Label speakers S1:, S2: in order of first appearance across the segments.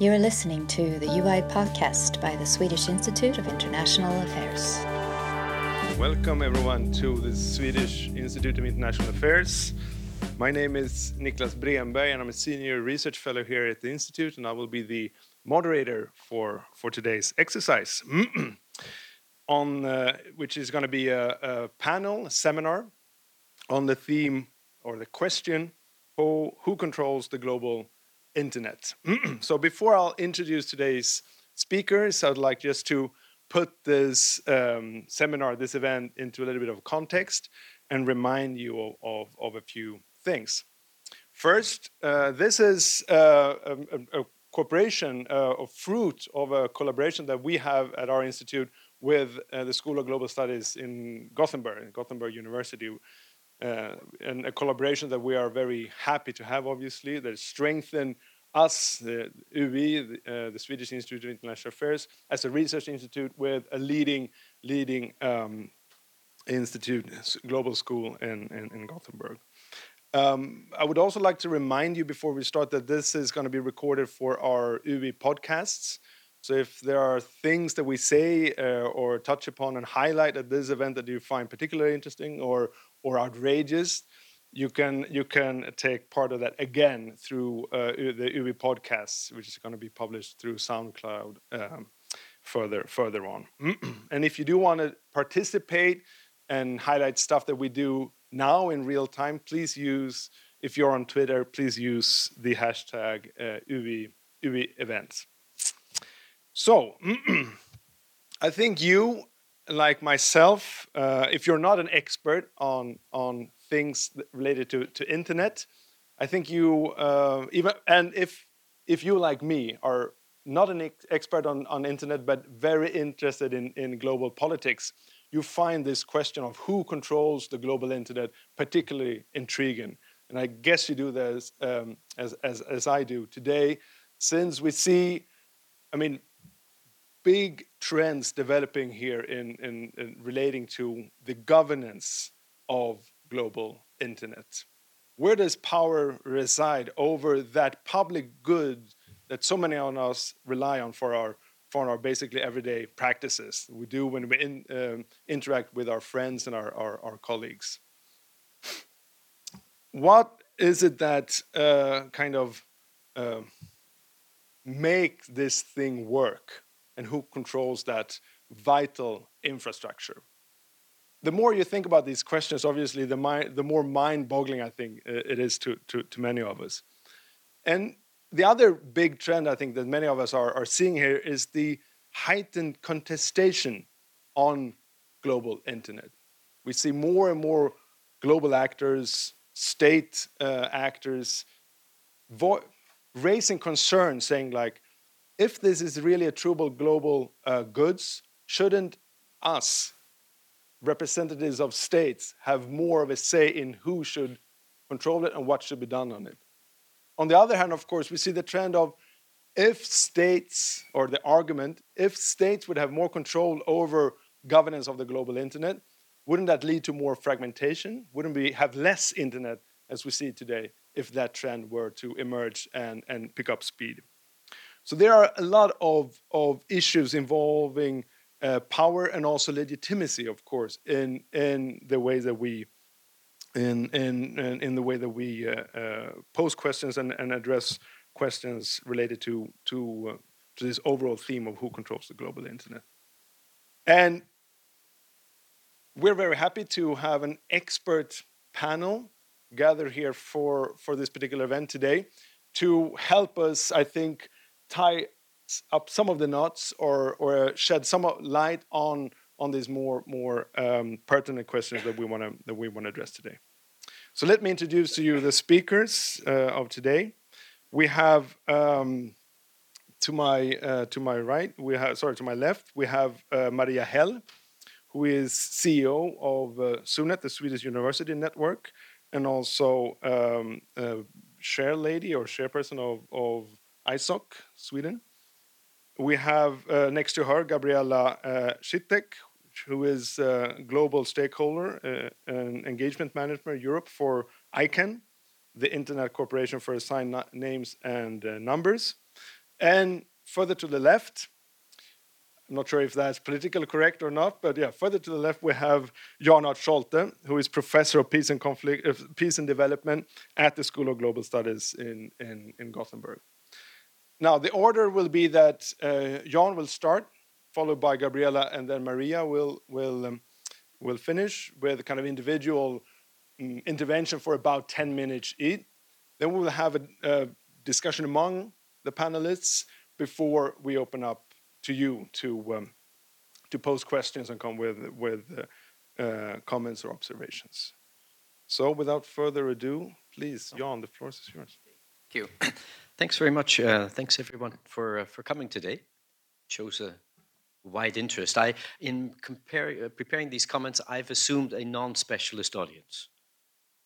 S1: You are listening to the UI podcast by the Swedish Institute of International Affairs.
S2: Welcome, everyone, to the Swedish Institute of International Affairs. My name is Niklas Bremberg, and I'm a senior research fellow here at the Institute, and I will be the moderator for, for today's exercise, on, uh, which is going to be a, a, panel, a seminar on the theme or the question who, who controls the global internet. so before I'll introduce today's speakers, I'd like just to put this um, seminar, this event, into a little bit of context and remind you of, of, of a few things. First, uh, this is uh, a, a, cooperation, uh, a fruit of a collaboration that we have at our institute with uh, the School of Global Studies in Gothenburg, Gothenburg University, uh, and a collaboration that we are very happy to have, obviously, that strengthen us, the UI, the, uh, the, Swedish Institute of International Affairs, as a research institute with a leading, leading um, institute, global school in, in, in Gothenburg. Um, I would also like to remind you before we start that this is going to be recorded for our UI podcasts. So if there are things that we say uh, or touch upon and highlight at this event that you find particularly interesting or or outrageous, you can you can take part of that again through uh, the UI podcasts, which is going to be published through SoundCloud um, further further on. and if you do want to participate and highlight stuff that we do now in real time, please use, if you're on Twitter, please use the hashtag uh, UI, UI events. So, I think you, like myself, uh, if you're not an expert on, on things related to, to internet, I think you, uh, even, and if, if you, like me, are not an ex expert on, on internet, but very interested in, in global politics, you find this question of who controls the global internet particularly intriguing. And I guess you do this um, as, as, as I do today, since we see, I mean, big trends developing here in, in, in relating to the governance of global internet. Where does power reside over that public good that so many of us rely on for our for our basically everyday practices we do when we in, um, interact with our friends and our, our, our, colleagues. What is it that uh, kind of uh, make this thing work and who controls that vital infrastructure? The more you think about these questions, obviously, the, the more mind-boggling I think it is to, to, to many of us. And the other big trend I think that many of us are, are seeing here is the heightened contestation on global internet. We see more and more global actors, state uh, actors, raising concerns, saying like, if this is really a true global uh, goods, shouldn't us, representatives of states, have more of a say in who should control it and what should be done on it? On the other hand, of course, we see the trend of if states, or the argument, if states would have more control over governance of the global internet, wouldn't that lead to more fragmentation? Wouldn't we have less internet as we see today if that trend were to emerge and, and pick up speed? So there are a lot of, of issues involving uh, power and also legitimacy, of course, in, in the way that we in, in, in the way that we uh, uh, pose questions and, and address questions related to, to, uh, to this overall theme of who controls the global internet. And we're very happy to have an expert panel gathered here for, for this particular event today to help us, I think, tie up some of the knots or, or shed some light on on these more more um, pertinent questions that we want to that we want to address today. So let me introduce to you the speakers uh, of today. We have um, to my uh, to my right, we have sorry to my left, we have uh, Maria Häll, who is CEO of uh, SUNET, the Swedish University Network, and also um, chair lady or chairperson of, of ISOC Sweden. We have uh, next to her Gabriella uh, Schittek, who is a global stakeholder uh, and engagement management Europe for ICANN, the Internet Corporation for Assigned Names and uh, Numbers. And further to the left, I'm not sure if that's politically correct or not, but yeah, further to the left we have Jan Aart Scholte, who is professor of peace and conflict, uh, peace and development at the School of Global Studies in, in, in Gothenburg. Now the order will be that uh, Jan will start, followed by Gabriella, and then Maria will will um, will finish with kind of individual um, intervention for about 10 minutes each. Then we will have a, a discussion among the panelists before we open up to you to um, to pose questions and come with with uh, uh, comments or observations. So, without further ado, please, Jan, the floor is yours.
S3: Thank you. Thanks very much. Uh, thanks everyone for uh, for coming today. Shows a wide interest. I, in compare, uh, preparing these comments, I've assumed a non-specialist audience.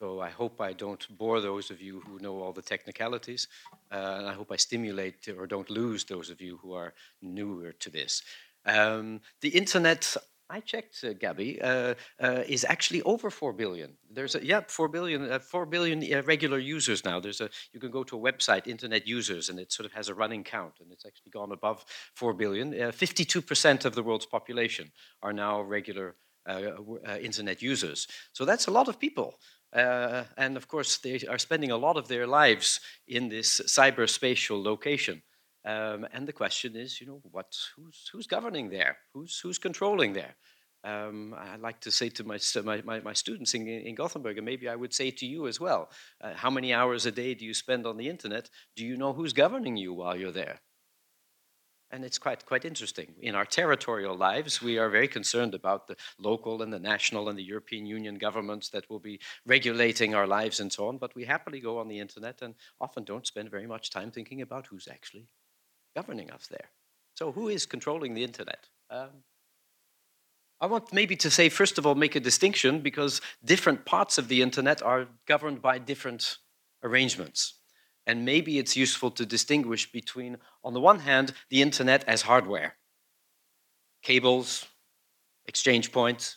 S3: So I hope I don't bore those of you who know all the technicalities. Uh, I hope I stimulate or don't lose those of you who are newer to this. Um, the internet, I checked, uh, Gabby, uh, uh is actually over 4 billion. There's a, yeah, 4 billion, uh, 4 billion uh, regular users now. There's a, you can go to a website, internet users, and it sort of has a running count, and it's actually gone above 4 billion. 52% of the world's population are now regular internet users. So that's a lot of people. Uh, and of course, they are spending a lot of their lives in this cyberspatial location. Um, and the question is, you know, what, who's, who's governing there? Who's, who's controlling there? Um, I like to say to my, my, my students in, in, Gothenburg, and maybe I would say to you as well, uh, how many hours a day do you spend on the internet? Do you know who's governing you while you're there? And it's quite, quite interesting. In our territorial lives, we are very concerned about the local and the national and the European Union governments that will be regulating our lives and so on, but we happily go on the internet and often don't spend very much time thinking about who's actually governing us there. So, who is controlling the internet? Um, I want maybe to say, first of all, make a distinction because different parts of the internet are governed by different arrangements. And maybe it's useful to distinguish between, on the one hand, the internet as hardware cables, exchange points,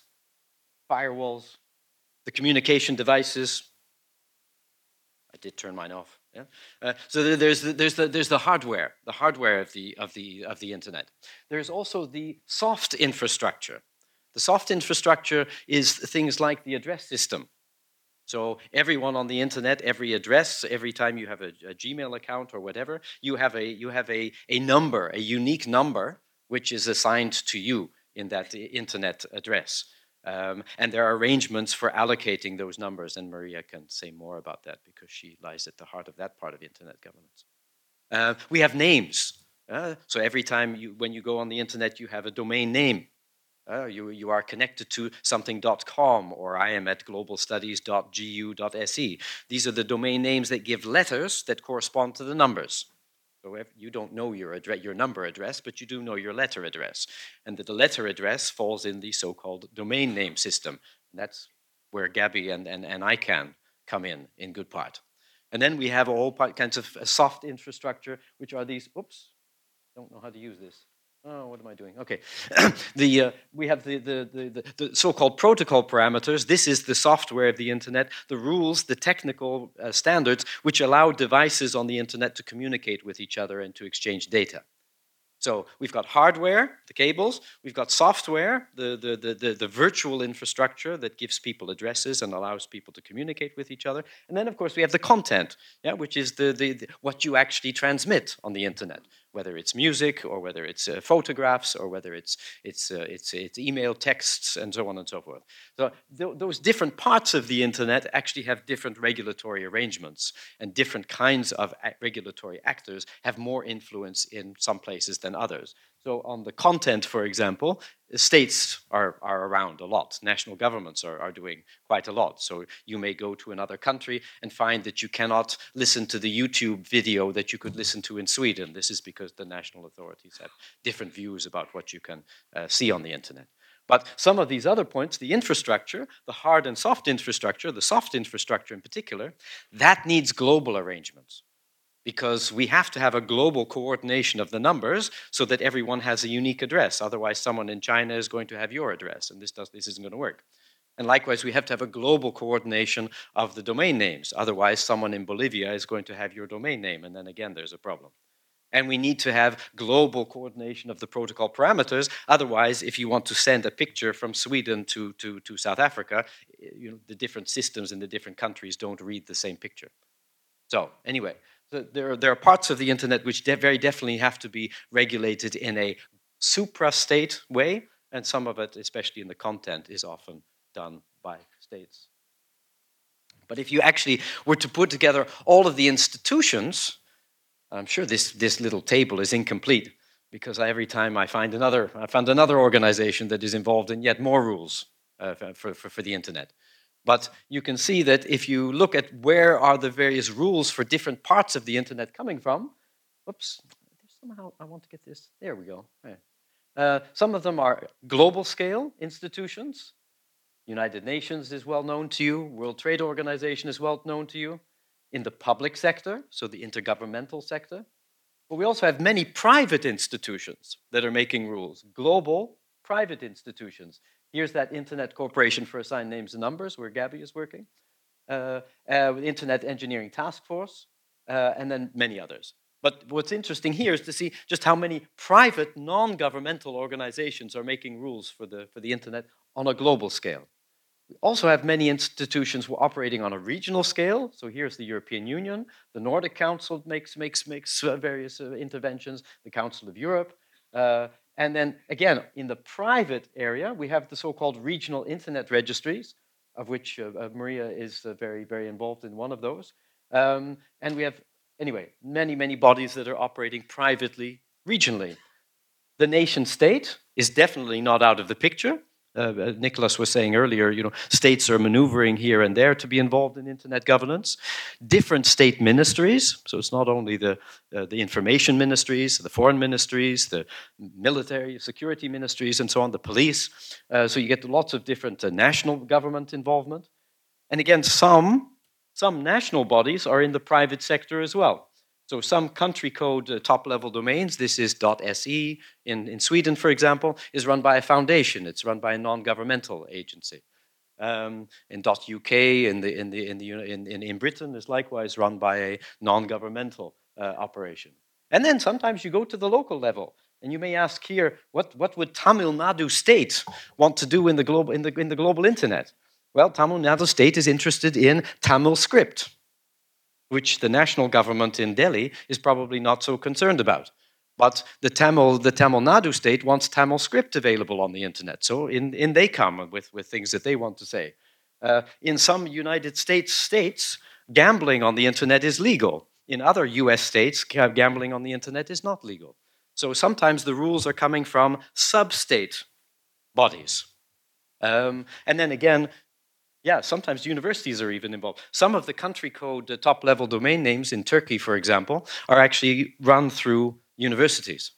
S3: firewalls, the communication devices. I did turn mine off. Yeah? Uh, so there's the, there's the there's the hardware, the hardware of the of the of the internet. There's also the soft infrastructure. The soft infrastructure is things like the address system, so everyone on the internet, every address, every time you have a, a, Gmail account or whatever, you have a you have a, a number, a unique number, which is assigned to you in that internet address. Um, and there are arrangements for allocating those numbers, and Maria can say more about that because she lies at the heart of that part of internet governance. Uh, we have names. Uh, so every time you, when you go on the internet, you have a domain name. Uh, you, you are connected to something.com or I am at globalstudies.gu.se. These are the domain names that give letters that correspond to the numbers. So you don't know your, address, your number address, but you do know your letter address. And that the letter address falls in the so-called domain name system. That's where Gabby and, and, and ICANN come in, in good part. And then we have all kinds of uh, soft infrastructure, which are these, oops, don't know how to use this. Oh, what am I doing? Okay. the, uh, we have the, the, the, the, so-called protocol parameters. This is the software of the internet, the rules, the technical uh, standards, which allow devices on the internet to communicate with each other and to exchange data. So we've got hardware, the cables, we've got software, the, the, the, the, the virtual infrastructure that gives people addresses and allows people to communicate with each other. And then, of course, we have the content, yeah, which is the, the, the what you actually transmit on the internet whether it's music or whether it's uh, photographs or whether it's it's uh, it's it's email texts and so on and so forth. So th those different parts of the internet actually have different regulatory arrangements, and different kinds of regulatory actors have more influence in some places than others. So on the content, for example, states are, are around a lot. National governments are, are doing quite a lot. So you may go to another country and find that you cannot listen to the YouTube video that you could listen to in Sweden. This is because the national authorities have different views about what you can uh, see on the internet. But some of these other points, the infrastructure, the hard and soft infrastructure, the soft infrastructure in particular, that needs global arrangements because we have to have a global coordination of the numbers so that everyone has a unique address. Otherwise, someone in China is going to have your address, and this, does, this isn't going to work. And likewise, we have to have a global coordination of the domain names. Otherwise, someone in Bolivia is going to have your domain name, and then again, there's a problem. And we need to have global coordination of the protocol parameters. Otherwise, if you want to send a picture from Sweden to, to, to South Africa, you know, the different systems in the different countries don't read the same picture. So anyway, there, are, there are parts of the internet which de very definitely have to be regulated in a supra-state way, and some of it, especially in the content, is often done by states. But if you actually were to put together all of the institutions, I'm sure this, this little table is incomplete because every time I find another, I found another organization that is involved in yet more rules uh, for, for, for the internet. But you can see that if you look at where are the various rules for different parts of the internet coming from, whoops, somehow I want to get this, there we go. Uh, some of them are global scale institutions. United Nations is well known to you, World Trade Organization is well known to you. In the public sector, so the intergovernmental sector. But we also have many private institutions that are making rules, global private institutions. Here's that Internet Corporation for Assigned Names and Numbers, where Gabby is working, uh, uh, Internet Engineering Task Force, uh, and then many others. But what's interesting here is to see just how many private, non-governmental organizations are making rules for the, for the internet on a global scale. We also have many institutions who are operating on a regional scale. So here's the European Union. The Nordic Council makes, makes, makes uh, various uh, interventions, the Council of Europe. Uh, and then again, in the private area, we have the so-called regional internet registries, of which uh, Maria is uh, very, very involved in one of those. Um, and we have, anyway, many, many bodies that are operating privately, regionally. The nation state is definitely not out of the picture uh, uh, Niklas was saying earlier, you know, states are maneuvering here and there to be involved in internet governance. Different state ministries, so it's not only the uh, the information ministries, the foreign ministries, the military security ministries, and so on, the police. Uh, so you get lots of different uh, national government involvement, and again, some some national bodies are in the private sector as well. So some country code uh, top-level domains, this is .se in, in Sweden, for example, is run by a foundation. It's run by a non-governmental agency. Um, in .uk in, the, in, the, in, the, in, in, in Britain is likewise run by a non-governmental uh, operation. And then sometimes you go to the local level. And you may ask here, what, what would Tamil Nadu state want to do in the, global, in, the, in the global internet? Well, Tamil Nadu state is interested in Tamil script which the national government in Delhi is probably not so concerned about. But the Tamil, the Tamil Nadu state wants Tamil script available on the internet. So in, in they come with, with things that they want to say. Uh, in some United States states, gambling on the internet is legal. In other US states, gambling on the internet is not legal. So sometimes the rules are coming from sub-state bodies. Um, and then again, yeah, sometimes universities are even involved. Some of the country code uh, top level domain names in Turkey, for example, are actually run through universities.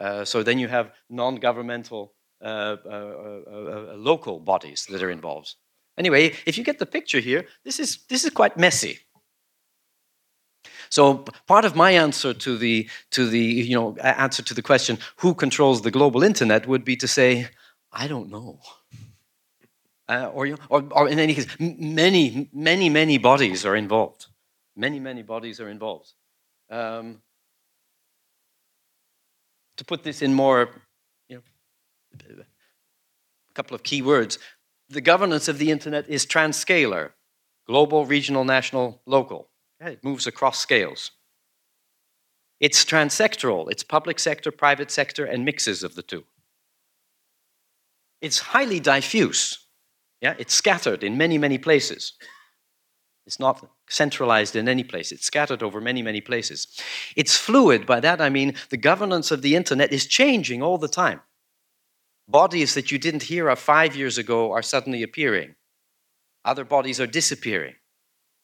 S3: Uh, so then you have non governmental uh, uh, uh, local bodies that are involved. Anyway, if you get the picture here, this is, this is quite messy. So part of my answer to the, to the, you know, answer to the question, who controls the global internet, would be to say, I don't know. Uh, or, or, or, in any case, many, many, many bodies are involved. Many, many bodies are involved. Um, to put this in more, you know, a couple of key words, the governance of the internet is transcalar, global, regional, national, local. It moves across scales. It's transsectoral, it's public sector, private sector, and mixes of the two. It's highly diffuse. Yeah, it's scattered in many, many places. It's not centralized in any place. It's scattered over many, many places. It's fluid. By that I mean the governance of the internet is changing all the time. Bodies that you didn't hear of five years ago are suddenly appearing. Other bodies are disappearing.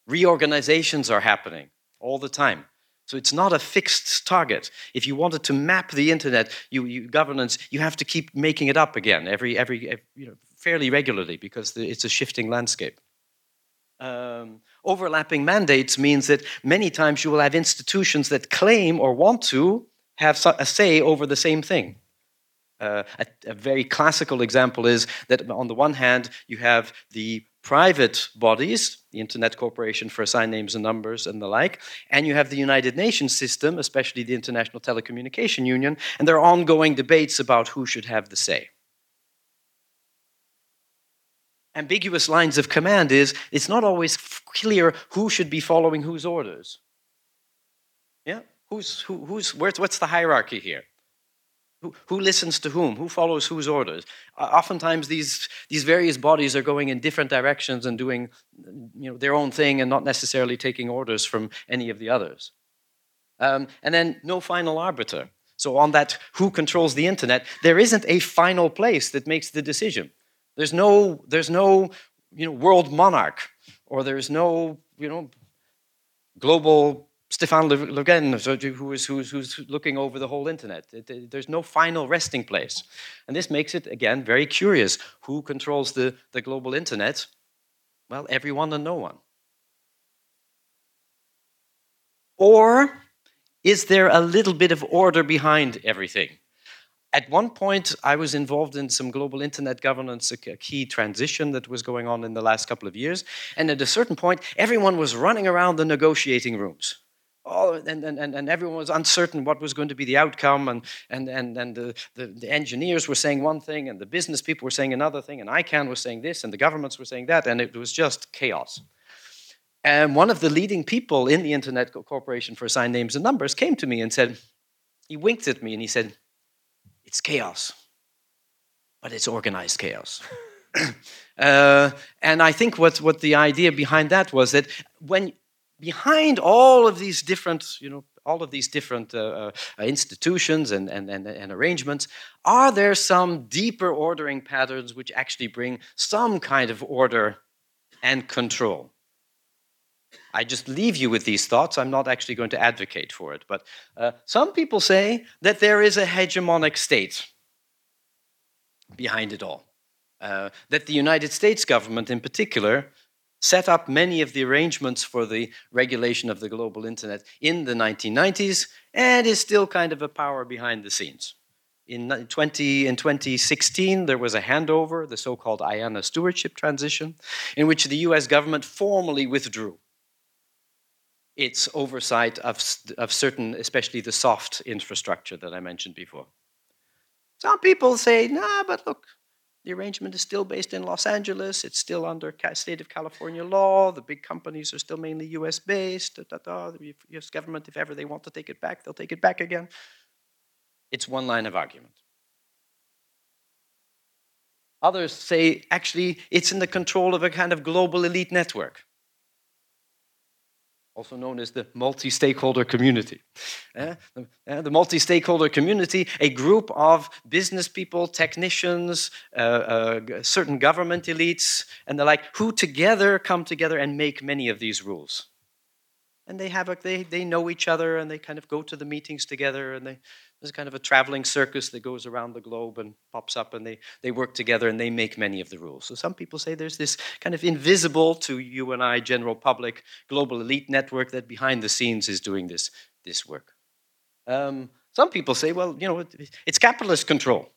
S3: Reorganizations are happening all the time. So it's not a fixed target. If you wanted to map the internet, you, you governance, you have to keep making it up again every, every, every you know, fairly regularly because it's a shifting landscape. Um, overlapping mandates means that many times you will have institutions that claim or want to have a say over the same thing. Uh, a, a, very classical example is that on the one hand, you have the private bodies the Internet Corporation for Assigned Names and Numbers and the like, and you have the United Nations system, especially the International Telecommunication Union, and there are ongoing debates about who should have the say. Ambiguous lines of command is it's not always clear who should be following whose orders. Yeah? Who's, who, who's, where's, what's the hierarchy here? Who, who listens to whom? Who follows whose orders? Uh, oftentimes, these, these various bodies are going in different directions and doing you know, their own thing and not necessarily taking orders from any of the others. Um, and then, no final arbiter. So, on that who controls the internet, there isn't a final place that makes the decision. There's no, there's no you know, world monarch, or there's no you know, global Stefan Guin, who is, who's, who's looking over the whole internet. It, there's no final resting place. And this makes it, again, very curious. Who controls the, the global internet? Well, everyone and no one. Or is there a little bit of order behind everything? At one point, I was involved in some global internet governance, a key transition that was going on in the last couple of years. And at a certain point, everyone was running around the negotiating rooms and, and, and everyone was uncertain what was going to be the outcome, and, and, and, and the, the, the, engineers were saying one thing, and the business people were saying another thing, and ICANN was saying this, and the governments were saying that, and it was just chaos. And one of the leading people in the Internet Corporation for Assigned Names and Numbers came to me and said, he winked at me and he said, It's chaos, but it's organized chaos. uh, and I think what, what the idea behind that was that when behind all of these different, you know, all of these different uh, uh, institutions and, and, and, and, arrangements, are there some deeper ordering patterns which actually bring some kind of order and control? I just leave you with these thoughts. I'm not actually going to advocate for it. But uh, some people say that there is a hegemonic state behind it all. Uh, that the United States government, in particular, set up many of the arrangements for the regulation of the global internet in the 1990s and is still kind of a power behind the scenes. In, 20, in 2016, there was a handover, the so called IANA stewardship transition, in which the US government formally withdrew its oversight of, of certain, especially the soft infrastructure that I mentioned before. Some people say, nah, but look, the arrangement is still based in Los Angeles. It's still under state of California law. The big companies are still mainly US based. Da, da, da. The US government, if ever they want to take it back, they'll take it back again. It's one line of argument. Others say actually it's in the control of a kind of global elite network also known as the multi-stakeholder community. Uh, the, uh, the multi-stakeholder community, a group of business people, technicians, uh, uh, certain government elites, and the like, who together come together and make many of these rules. And they have a, they, they know each other and they kind of go to the meetings together and they, there's kind of a traveling circus that goes around the globe and pops up, and they, they work together and they make many of the rules. So some people say there's this kind of invisible to you and I, general public, global elite network that behind the scenes is doing this, this work. Um, some people say, well, you know, it's capitalist control.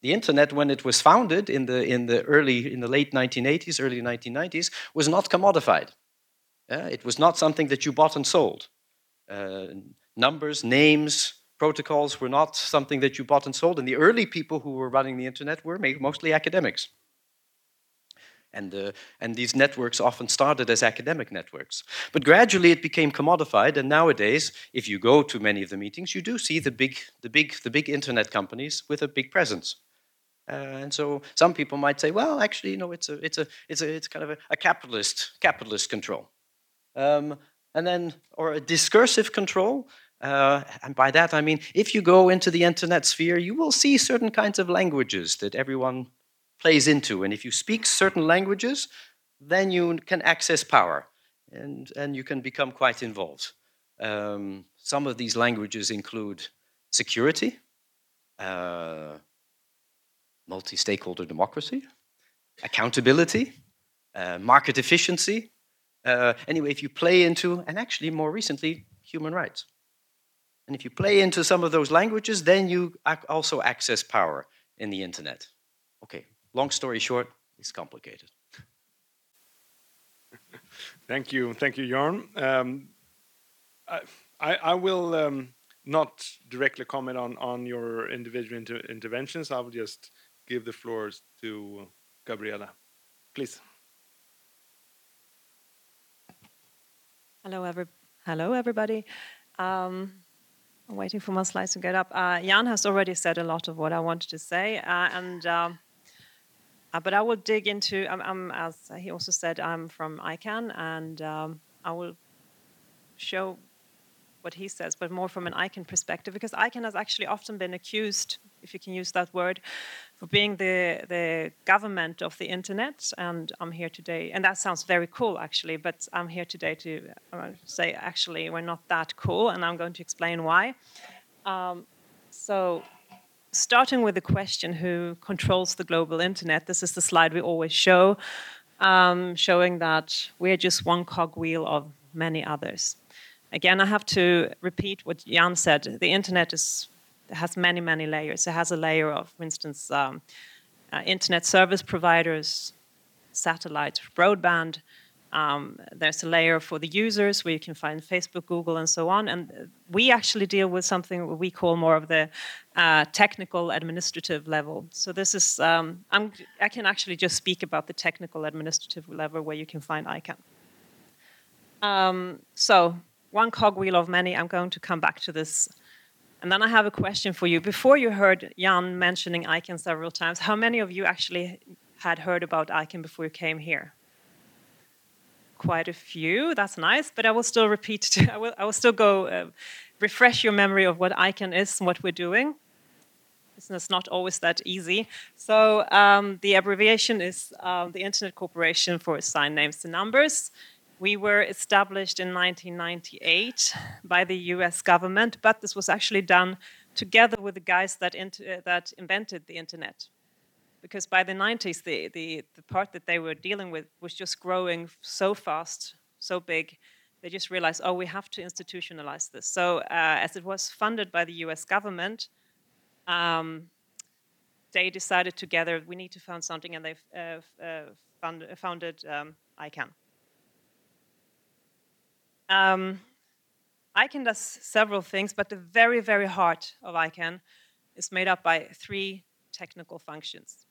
S3: The internet, when it was founded in the, in the early, in the late 1980s, early 1990s, was not commodified. Uh, it was not something that you bought and sold. Uh, numbers, names, protocols were not something that you bought and sold. And the early people who were running the internet were mostly academics. And, uh, and these networks often started as academic networks. But gradually it became commodified, and nowadays, if you go to many of the meetings, you do see the big, the big, the big internet companies with a big presence. Uh, and so some people might say, well, actually, you know, it's a, it's a, it's a, it's kind of a, a capitalist, capitalist control. Um, and then, or a discursive control, uh, and by that I mean, if you go into the internet sphere, you will see certain kinds of languages that everyone plays into. And if you speak certain languages, then you can access power and, and you can become quite involved. Um, some of these languages include security, uh, multi stakeholder democracy, accountability, uh, market efficiency. Uh, anyway, if you play into, and actually more recently, human rights. And if you play into some of those languages, then you also access power in the internet. Okay, long story short, it's complicated.
S2: Thank you, thank you, Jan. Um, I, I, will um, not directly comment on, on your individual inter interventions. I will just give the floors to Gabriella. Please.
S4: Hello, every hello everybody. Um, I'm waiting for my slides to get up. Uh, Jan has already said a lot of what I wanted to say, uh, and um, uh, but I will dig into. I'm, I'm, as he also said, I'm from ICANN, and um, I will show what he says, but more from an ICANN perspective, because ICANN has actually often been accused, if you can use that word, for being the, the government of the internet. And I'm here today, and that sounds very cool, actually, but I'm here today to uh, say, actually, we're not that cool, and I'm going to explain why. Um, so, starting with the question who controls the global internet, this is the slide we always show, um, showing that we're just one cogwheel of many others. Again, I have to repeat what Jan said. The internet is, has many, many layers. It has a layer of, for instance, um, uh, internet service providers, satellite, broadband. Um, there's a layer for the users where you can find Facebook, Google, and so on. And we actually deal with something we call more of the uh, technical administrative level. So this is, um, i can actually just speak about the technical administrative level where you can find ICANN. Um, so one cogwheel of many. I'm going to come back to this. And then I have a question for you. Before you heard Jan mentioning ICANN several times, how many of you actually had heard about ICANN before you came here? Quite a few. That's nice. But I will still repeat. I will. I will still go uh, refresh your memory of what ICANN is and what we're doing. It's not always that easy. So um, the abbreviation is um, the Internet Corporation for Assigned Names and Numbers. We were established in 1998 by the US government, but this was actually done together with the guys that, that invented the internet. Because by the 90s, the, the, the part that they were dealing with was just growing so fast, so big, they just realized, oh, we have to institutionalize this. So, uh, as it was funded by the US government, um, they decided together we need to found something, and they uh, uh, found, founded um, ICANN. Um, ICANN does several things, but the very, very heart of ICANN is made up by three technical functions.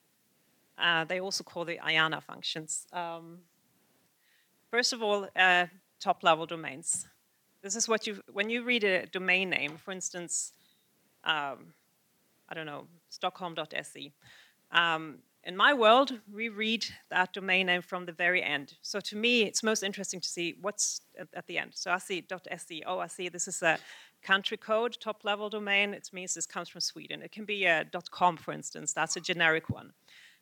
S4: Uh, they also call the IANA functions. Um, first of all, uh, top-level domains. This is what you, when you read a domain name, for instance, um, I don't know, stockholm.se, um, in my world, we read that domain name from the very end. So to me, it's most interesting to see what's at, the end. So I see .se. Oh, I see this is a country code, top level domain. It means this comes from Sweden. It can be a .com, for instance. That's a generic one.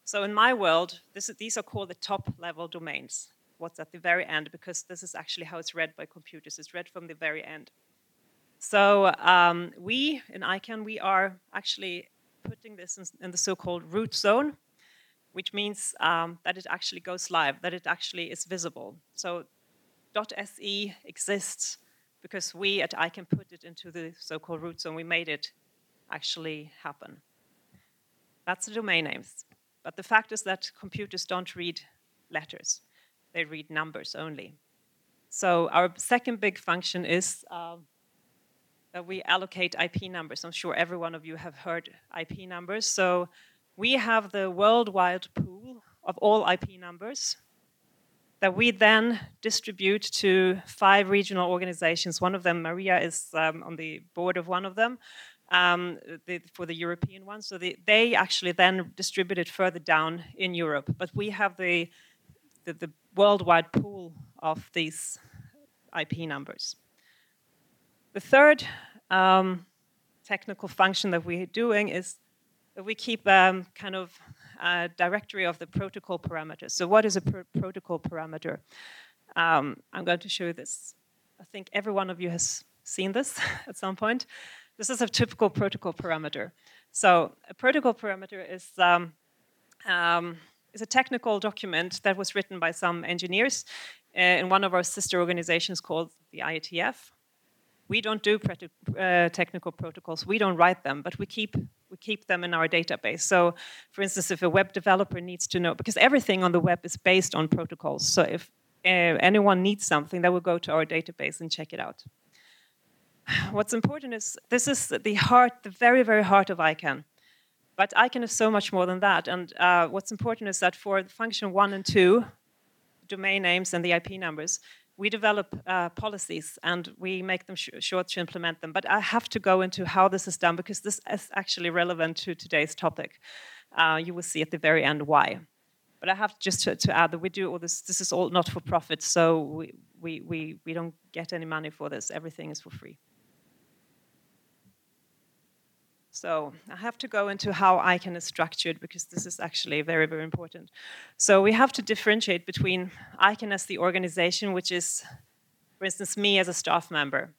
S4: So in my world, is, these are called the top level domains. What's at the very end, because this is actually how it's read by computers. It's read from the very end. So um, we in ICANN, we are actually putting this in, in the so-called root zone which means um, that it actually goes live, that it actually is visible. So .se exists because we at ICANN put it into the so-called root zone. We made it actually happen. That's the domain names. But the fact is that computers don't read letters. They read numbers only. So our second big function is um, that we allocate IP numbers. I'm sure every one of you have heard IP numbers. So we have the worldwide pool of all IP numbers that we then distribute to five regional organizations. One of them, Maria, is um, on the board of one of them um, the, for the European one. So the, they actually then distribute it further down in Europe. But we have the, the, the worldwide pool of these IP numbers. The third um, technical function that we're doing is we keep um, kind of a directory of the protocol parameters. So what is a pr protocol parameter? Um, I'm going to show you this. I think every one of you has seen this at some point. This is a typical protocol parameter. So a protocol parameter is, um, um is a technical document that was written by some engineers uh, in one of our sister organizations called the IETF. We don't do uh, technical protocols. We don't write them, but we keep we keep them in our database. So, for instance, if a web developer needs to know, because everything on the web is based on protocols. So, if uh, anyone needs something, they will go to our database and check it out. What's important is this is the heart, the very, very heart of ICANN. But ICANN is so much more than that. And uh, what's important is that for function one and two, domain names and the IP numbers, we develop uh, policies and we make them sh short to implement them. But I have to go into how this is done because this is actually relevant to today's topic. Uh, you will see at the very end why. But I have just to, to, add that we do all this. This is all not for profit, so we, we, we, we don't get any money for this. Everything is for free. So I have to go into how ICANN is structured because this is actually very, very important. So we have to differentiate between ICANN as the organization, which is, for instance, me as a staff member.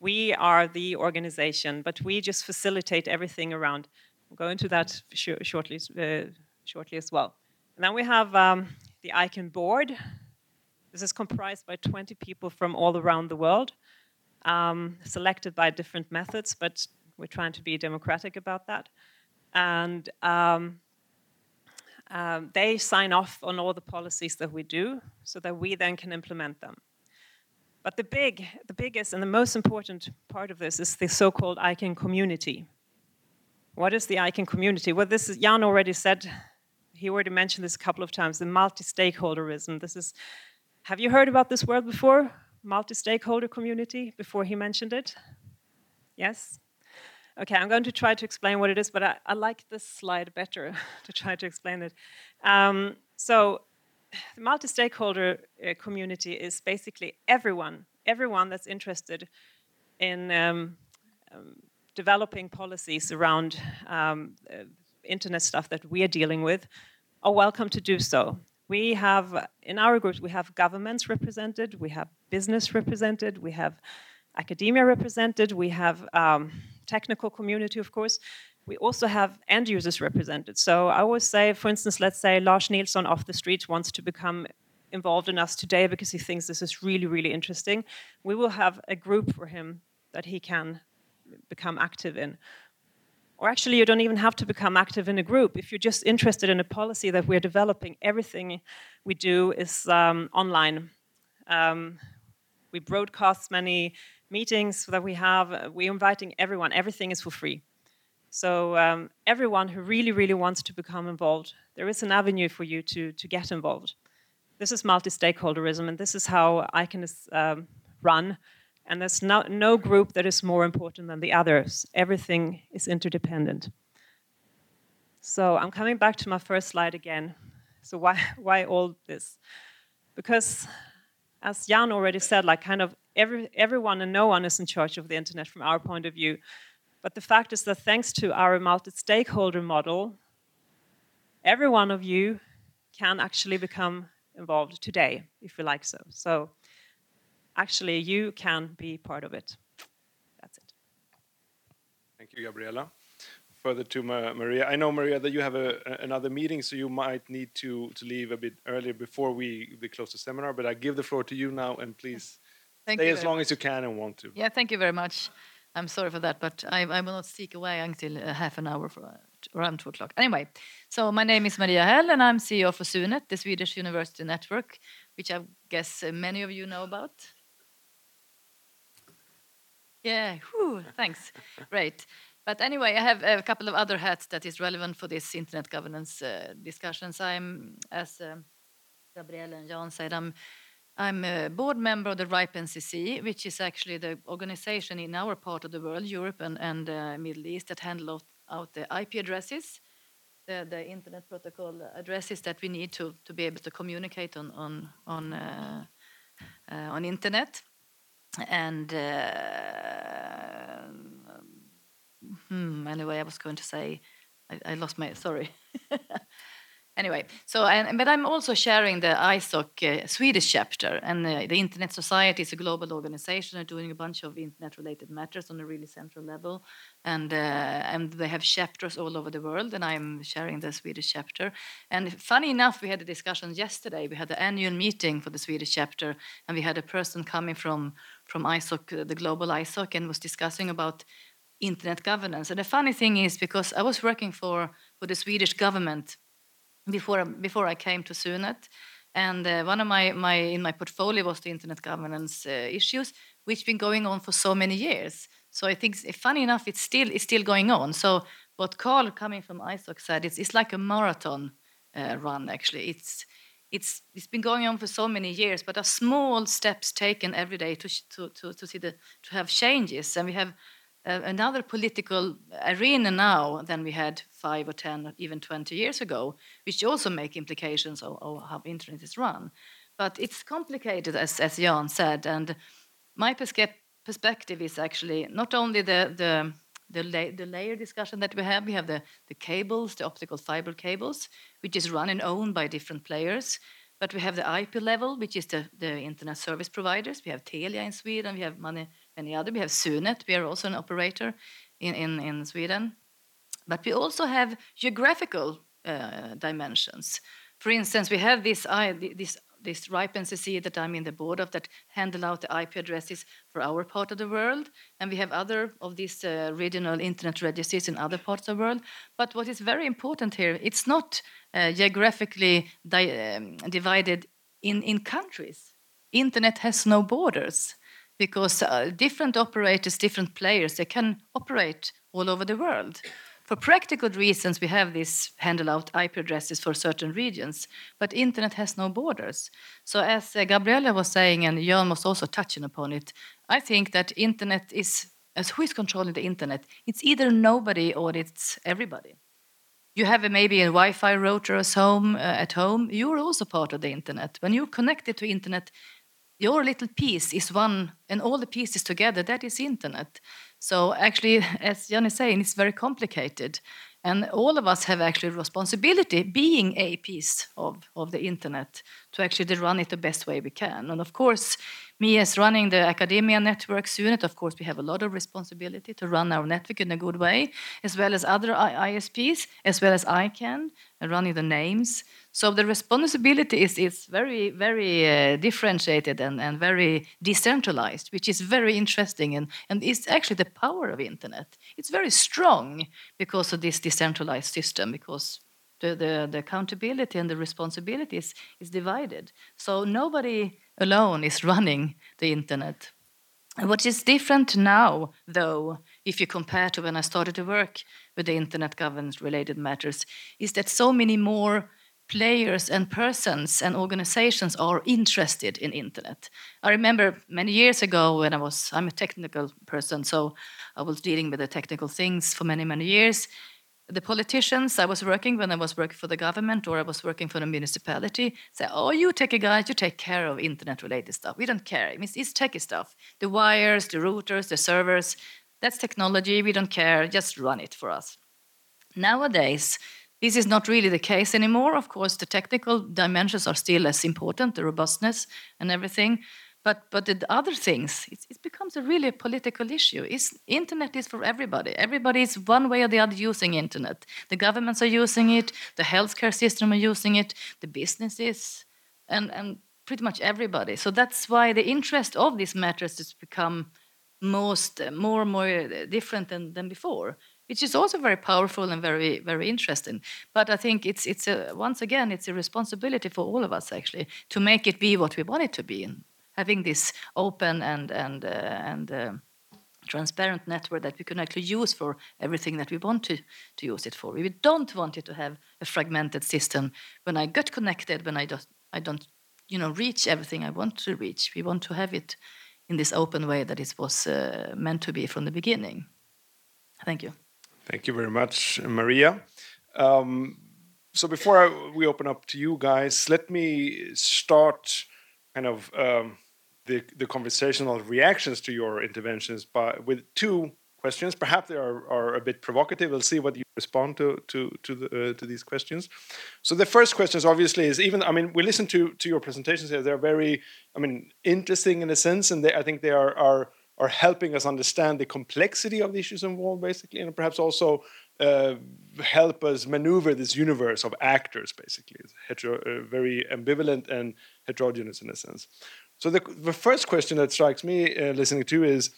S4: We are the organization, but we just facilitate everything around. I'll go into that sh shortly, uh, shortly as well. And then we have um, the ICANN board. This is comprised by 20 people from all around the world, um, selected by different methods, but we're trying to be democratic about that. And um, um, they sign off on all the policies that we do so that we then can implement them. But the big, the biggest and the most important part of this is the so-called ICANN community. What is the ICANN community? Well, this is, Jan already said, he already mentioned this a couple of times, the multi-stakeholderism. This is, have you heard about this word before? Multi-stakeholder community, before he mentioned it? Yes? Okay, I'm going to try to explain what it is, but I, I like this slide better to try to explain it. Um, so the multi-stakeholder uh, community is basically everyone, everyone that's interested in um, um, developing policies around um, uh, internet stuff that we are dealing with are welcome to do so. We have, in our groups, we have governments represented, we have business represented, we have academia represented, we have um, technical community, of course. We also have end users represented. So I always say, for instance, let's say Lars Nielsen off the street wants to become involved in us today because he thinks this is really, really interesting. We will have a group for him that he can become active in. Or actually, you don't even have to become active in a group. If you're just interested in a policy that we're developing, everything we do is um, online. Um, we broadcast many meetings that we have, uh, we're inviting everyone. Everything is for free. So um, everyone who really, really wants to become involved, there is an avenue for you to, to get involved. This is multi-stakeholderism, and this is how ICANN is um, run. And there's no, no group that is more important than the others. Everything is interdependent. So I'm coming back to my first slide again. So why, why all this? Because as Jan already said, like kind of every, everyone and no one is in charge of the internet from our point of view. But the fact is that thanks to our multi-stakeholder model, every one of you can actually become involved today, if you like so. So actually, you can be part of it. That's it.
S2: Thank you, Gabriella further to Maria. I know, Maria, that you have a, another meeting, so you might need to, to leave a bit earlier before we, we close the seminar, but I give the floor to you now, and please thank stay as long much. as you can and want to.
S5: Yeah, thank you very much. I'm sorry for that, but I, I will not stick away until uh, half an hour, for, uh, around 2 o'clock. Anyway, so my name is Maria Häll, and I'm CEO for SUNET, the Swedish University Network, which I guess uh, many of you know about. Yeah, whew, thanks. Great. But anyway, I have a couple of other hats that is relevant for this internet governance uh, discussions. I'm, as uh, Gabrielle and Jan said, I'm I'm a board member of the RIPE NCC, which is actually the organization in our part of the world, Europe and, and uh, Middle East, that handle out the IP addresses, the, the internet protocol addresses that we need to, to be able to communicate on on on uh, uh, on internet, and uh, hmm, anyway, I was going to say, I, I lost my, sorry. anyway, so, and, but I'm also sharing the ISOC uh, Swedish chapter, and uh, the Internet Society is a global organization doing a bunch of internet-related matters on a really central level, and uh, and they have chapters all over the world, and I'm sharing the Swedish chapter. And funny enough, we had a discussion yesterday. We had the annual meeting for the Swedish chapter, and we had a person coming from from ISOC, the global ISOC, and was discussing about internet governance. And the funny thing is, because I was working for, for the Swedish government before, before I came to SUNET, And uh, one of my, my in my portfolio was the internet governance uh, issues, which been going on for so many years. So I think, funny enough, it's still it's still going on. So what Carl, coming from ISOC, said, it's, it's like a marathon uh, run. Actually, it's it's it's been going on for so many years, but are small steps taken every day to to to, to see the to have changes, and we have uh, another political arena now than we had five or ten, even twenty years ago, which also make implications of, of how internet is run. But it's complicated, as as Jan said, and my perspective is actually not only the the the, la the layer discussion that we have. We have the, the cables, the optical fiber cables, which is run and owned by different players. But we have the IP level, which is the, the internet service providers. We have Telia in Sweden. We have many, many other. We have Sunet. We are also an operator in, in, in Sweden. But we also have geographical uh, dimensions. For instance, we have this, uh, this this RIPE NCC that I'm in the board of that handle out the IP addresses for our part of the world. And we have other of these uh, regional internet registries in other parts of the world. But what is very important here, it's not uh, geographically di um, divided in, in countries. Internet has no borders because uh, different operators, different players, they can operate all over the world. For practical reasons, we have these handle out IP addresses for certain regions, but internet has no borders. So, as uh, Gabriella was saying, and Jan was also touching upon it, I think that internet is, as who is controlling the internet? It's either nobody or it's everybody. You have a, maybe a Wi-Fi router at home. Uh, at home, you're also part of the internet. When you're connected to internet, your little piece is one, and all the pieces together, that is internet. So actually, as Jan is saying, it's very complicated. And all of us have actually responsibility, being a piece of, of the internet, to actually run it the best way we can. And of course, me as running the academia network unit, of course, we have a lot of responsibility to run our network in a good way, as well as other ISPs, as well as ICANN, and running the names. So the responsibility is, is very, very uh, differentiated and, and very decentralized, which is very interesting. And, and it's actually the power of internet. It's very strong because of this decentralized system, because the, the, the accountability and the responsibilities is divided. So nobody alone is running the internet. And what is different now, though, if you compare to when I started to work with the internet governance related matters, is that so many more players and persons and organizations are interested in internet. I remember many years ago when I was I'm a technical person, so I was dealing with the technical things for many many years the politicians I was working when I was working for the government or I was working for the municipality say, "Oh, you techie guys, you take care of internet-related stuff. We don't care. It's, it's techie stuff. The wires, the routers, the servers. That's technology. We don't care. Just run it for us." Nowadays, this is not really the case anymore. Of course, the technical dimensions are still as important, the robustness and everything. But but the other things, it, becomes a really political issue. Internet is for everybody. Everybody is one way or the other using internet. The governments are using it. The healthcare system are using it. The businesses, and and pretty much everybody. So that's why the interest of these matters has become most uh, more and more uh, different than, than before which is also very powerful and very very interesting but i think it's it's a, once again it's a responsibility for all of us actually to make it be what we want it to be and having this open and and uh, and uh, transparent network that we can actually use for everything that we want to, to use it for. We don't want it to have a fragmented system. When I get connected, when I don't, I don't, you know, reach everything I want to reach. We want to have it in this open way that it was uh, meant to be from the beginning. Thank you.
S2: Thank you very much, Maria. Um, so before I, we open up to you guys, let me start kind of. Um, the, the conversational reactions to your interventions by, with two questions. Perhaps they are, are a bit provocative. We'll see what you respond to to to, the, uh, to these questions. So the first question is obviously is even I mean we listen to to your presentations here. They're very I mean interesting in a sense, and they, I think they are are are helping us understand the complexity of the issues involved, basically, and perhaps also uh, help us maneuver this universe of actors, basically, it's hetero, uh, very ambivalent and heterogeneous in a sense. So the, the first question that strikes me uh, listening to is,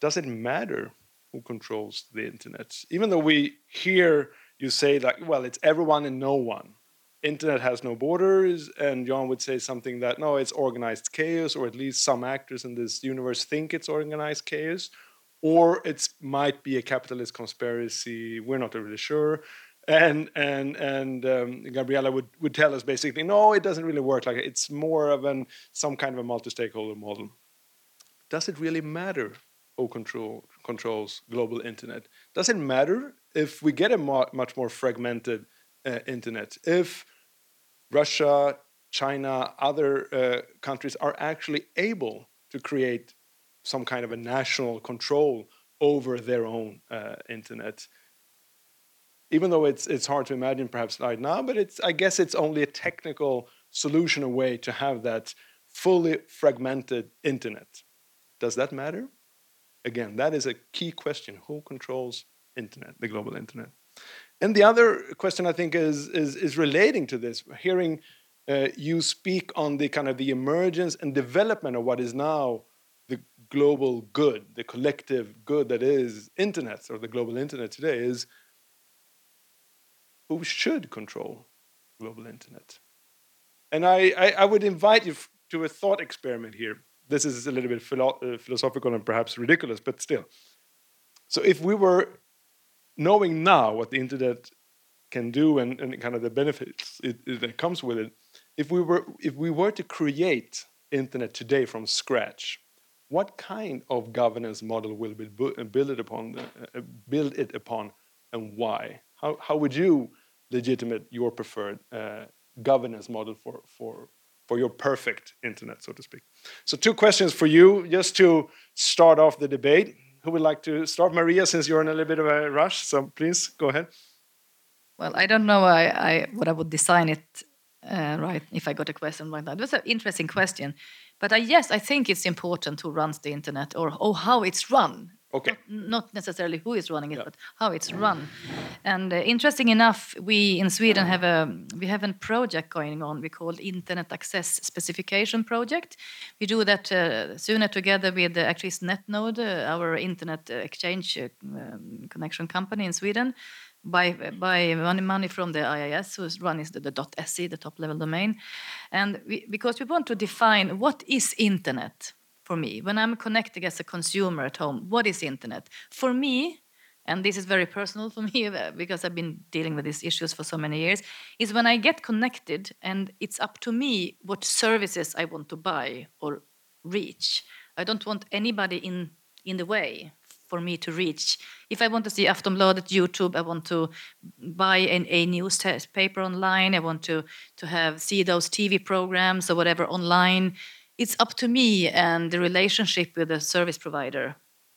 S2: does it matter who controls the internet? Even though we hear you say like, well, it's everyone and no one. internet has no borders, and Jan would say something that no, it's organized chaos, or at least some actors in this universe think it's organized chaos, or it might be a capitalist conspiracy. We're not really sure. And and and um, Gabriella would, would tell us basically, no, it doesn't really work like it. It's more of an some kind of a multi-stakeholder model. Does it really matter who control controls global internet? Does it matter if we get a much more fragmented uh, internet? If Russia, China, other uh, countries are actually able to create some kind of a national control over their own uh, internet. Even though it's it's hard to imagine perhaps right now, but it's I guess it's only a technical solution a way to have that fully fragmented internet. Does that matter? Again, that is a key question. Who controls internet, the global internet? And the other question I think is is, is relating to this. Hearing uh, you speak on the kind of the emergence and development of what is now the global good, the collective good that is internet or the global internet today is who should control global internet. And I, I, I would invite you to a thought experiment here. This is a little bit philo uh, philosophical and perhaps ridiculous, but still. So if we were knowing now what the internet can do and, and kind of the benefits it, it, that comes with it, if we were if we were to create internet today from scratch, what kind of governance model will be build it upon, uh, build it upon, and why? How, how would you legitimate your preferred uh, governance model for, for, for your perfect internet, so to speak? So two questions for you, just to start off the debate. Who would like to start? Maria, since you're in a little bit of a rush, so please go ahead.
S5: Well, I don't know I, I, what I would design it uh, right if I got a question like that. It was an interesting question. But I, yes, I think it's important who runs the internet or, or how it's run.
S2: Okay.
S5: Not, not necessarily who is running it, yeah. but how it's run. And uh, interesting enough, we in Sweden have a we have a project going on. We call Internet Access Specification Project. We do that uh, Sunet together with uh, actually Netnod, uh, our internet exchange uh, um, connection company in Sweden by by money, money from the IIS, who's running the, the .se, the top level domain, and we, because we want to define what is internet for me when I'm connecting as a consumer at home. What is internet for me? And this is very personal for me because I've been dealing with these issues for so many years. Is when I get connected and it's up to me what services I want to buy or reach. I don't want anybody in in the way for me to reach. If I want to see Aftonbladet, YouTube, I want to buy an, a newspaper online, I want to, to have see those TV programs or whatever online, it's up to me and the relationship with the service provider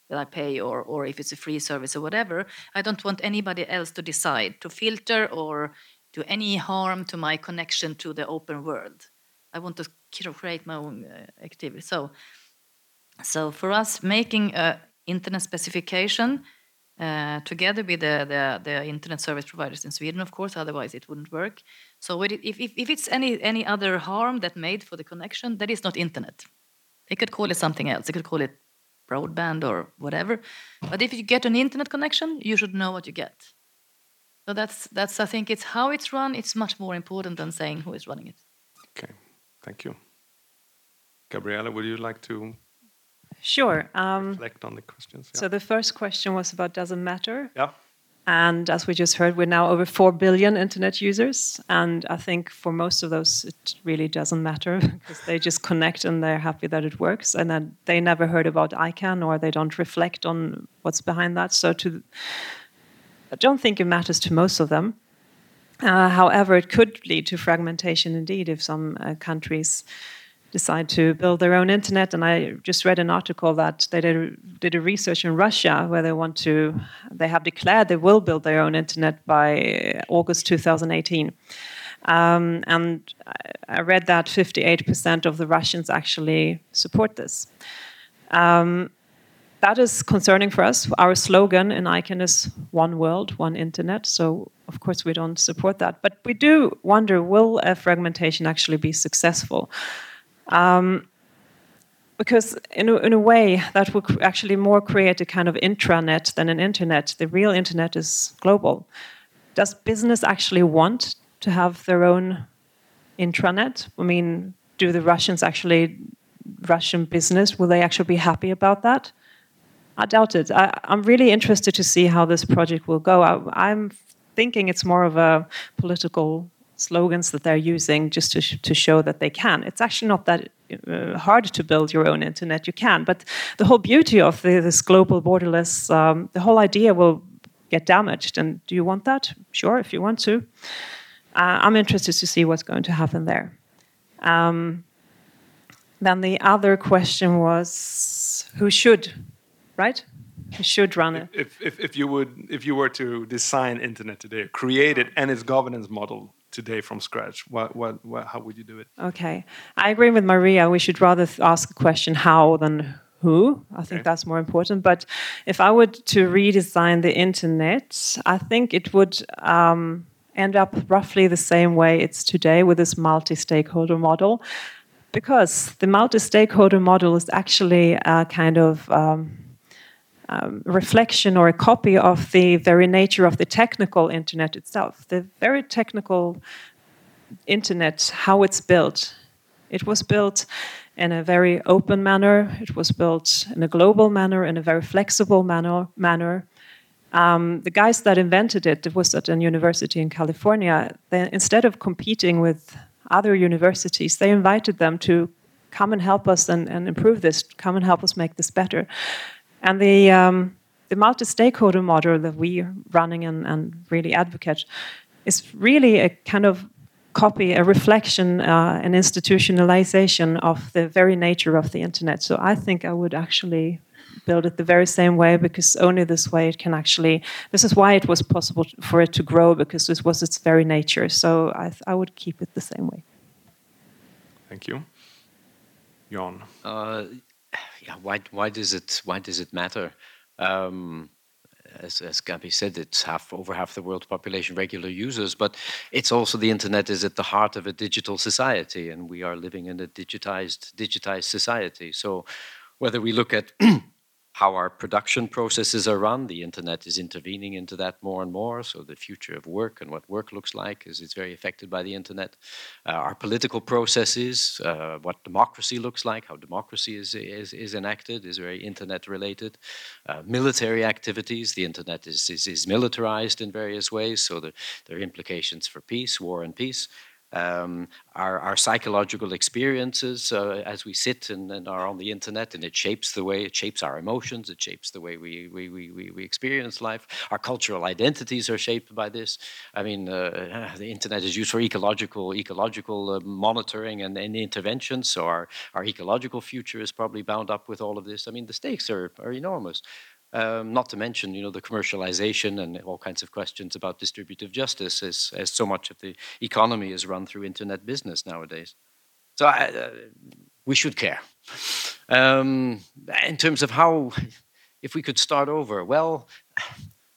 S5: that I pay or, or if it's a free service or whatever. I don't want anybody else to decide to filter or do any harm to my connection to the open world. I want to create my own uh, activity. So, so for us, making a internet specification uh, together with the, the, the, internet service providers in Sweden, of course, otherwise it wouldn't work. So if, if, if it's any, any other harm that made for the connection, that is not internet. They could call it something else. They could call it broadband or whatever. But if you get an internet connection, you should know what you get. So that's, that's I think it's how it's run. It's much more important than saying who is running it.
S2: Okay, thank you. Gabriella, would you like to
S4: Sure.
S2: Um, reflect on the questions.
S4: Yeah. So the first question was about doesn't matter.
S2: Yeah.
S4: And as we just heard, we're now over 4 billion internet users. And I think for most of those, it really doesn't matter because they just connect and they're happy that it works. And then they never heard about ICANN or they don't reflect on what's behind that. So to, I don't think it matters to most of them. Uh, however, it could lead to fragmentation indeed if some uh, countries decide to build their own internet. And I just read an article that they did, did a research in Russia where they want to, they have declared they will build their own internet by August 2018. Um, and I read that 58% of the Russians actually support this. Um, that is concerning for us. Our slogan in ICANN is one world, one internet. So, of course, we don't support that. But we do wonder will fragmentation actually be successful? Um, because in a, in a way that would actually more create a kind of intranet than an internet. The real internet is global. Does business actually want to have their own intranet? I mean, do the Russians actually, Russian business, will they actually be happy about that? I doubt it. I, am really interested to see how this project will go. I, am thinking it's more of a political slogans that they're using just to, sh to show that they can. It's actually not that uh, hard to build your own internet. You can, but the whole beauty of the, this global borderless, um, the whole idea will get damaged. And do you want that? Sure, if you want to. Uh, I'm interested to see what's going to happen there. Um, then the other question was who should, right? Who should run it?
S2: If, if, if you would, if you were to design internet today, create it and its governance model, today from scratch? What, what, what, how would you do it?
S4: Okay, I agree with Maria. We should rather ask the question how than who. I think okay. that's more important. But if I were to redesign the internet, I think it would um, end up roughly the same way it's today with this multi stakeholder model. Because the multi stakeholder model is actually a kind of um, um, reflection or a copy of the very nature of the technical internet itself. The very technical internet, how it's built. It was built in a very open manner, it was built in a global manner, in a very flexible manner. manner. Um, the guys that invented it, it was at a university in California, they, instead of competing with other universities, they invited them to come and help us and, and improve this, come and help us make this better. And the, um, the multi-stakeholder model that we are running and, and, really advocate is really a kind of copy, a reflection, uh, an institutionalization of the very nature of the internet. So I think I would actually build it the very same way because only this way it can actually. This is why it was possible for it to grow because this was its very nature. So I, I would keep it the same way.
S2: Thank you, Jan.
S3: Uh, yeah, why why does it why does it matter? Um, as, as Gabi said, it's half over half the world population regular users, but it's also the internet is at the heart of a digital society, and we are living in a digitized digitized society. So, whether we look at how our production processes are run. The internet is intervening into that more and more. So the future of work and what work looks like is, is very affected by the internet. Uh, our political processes, uh, what democracy looks like, how democracy is, is, is enacted, is very internet related. Uh, military activities, the internet is, is, is militarized in various ways. So the, there are implications for peace, war and peace um, our, our, psychological experiences uh, as we sit and, and, are on the internet, and it shapes the way it shapes our emotions, it shapes the way we, we, we, we experience life. Our cultural identities are shaped by this. I mean, uh, the internet is used for ecological ecological uh, monitoring and, and interventions, so our, our ecological future is probably bound up with all of this. I mean, the stakes are, are enormous. Um, not to mention, you know, the commercialization and all kinds of questions about distributive justice, as, as so much of the economy is run through internet business nowadays. So I, uh, we should care. Um, in terms of how, if we could start over, well,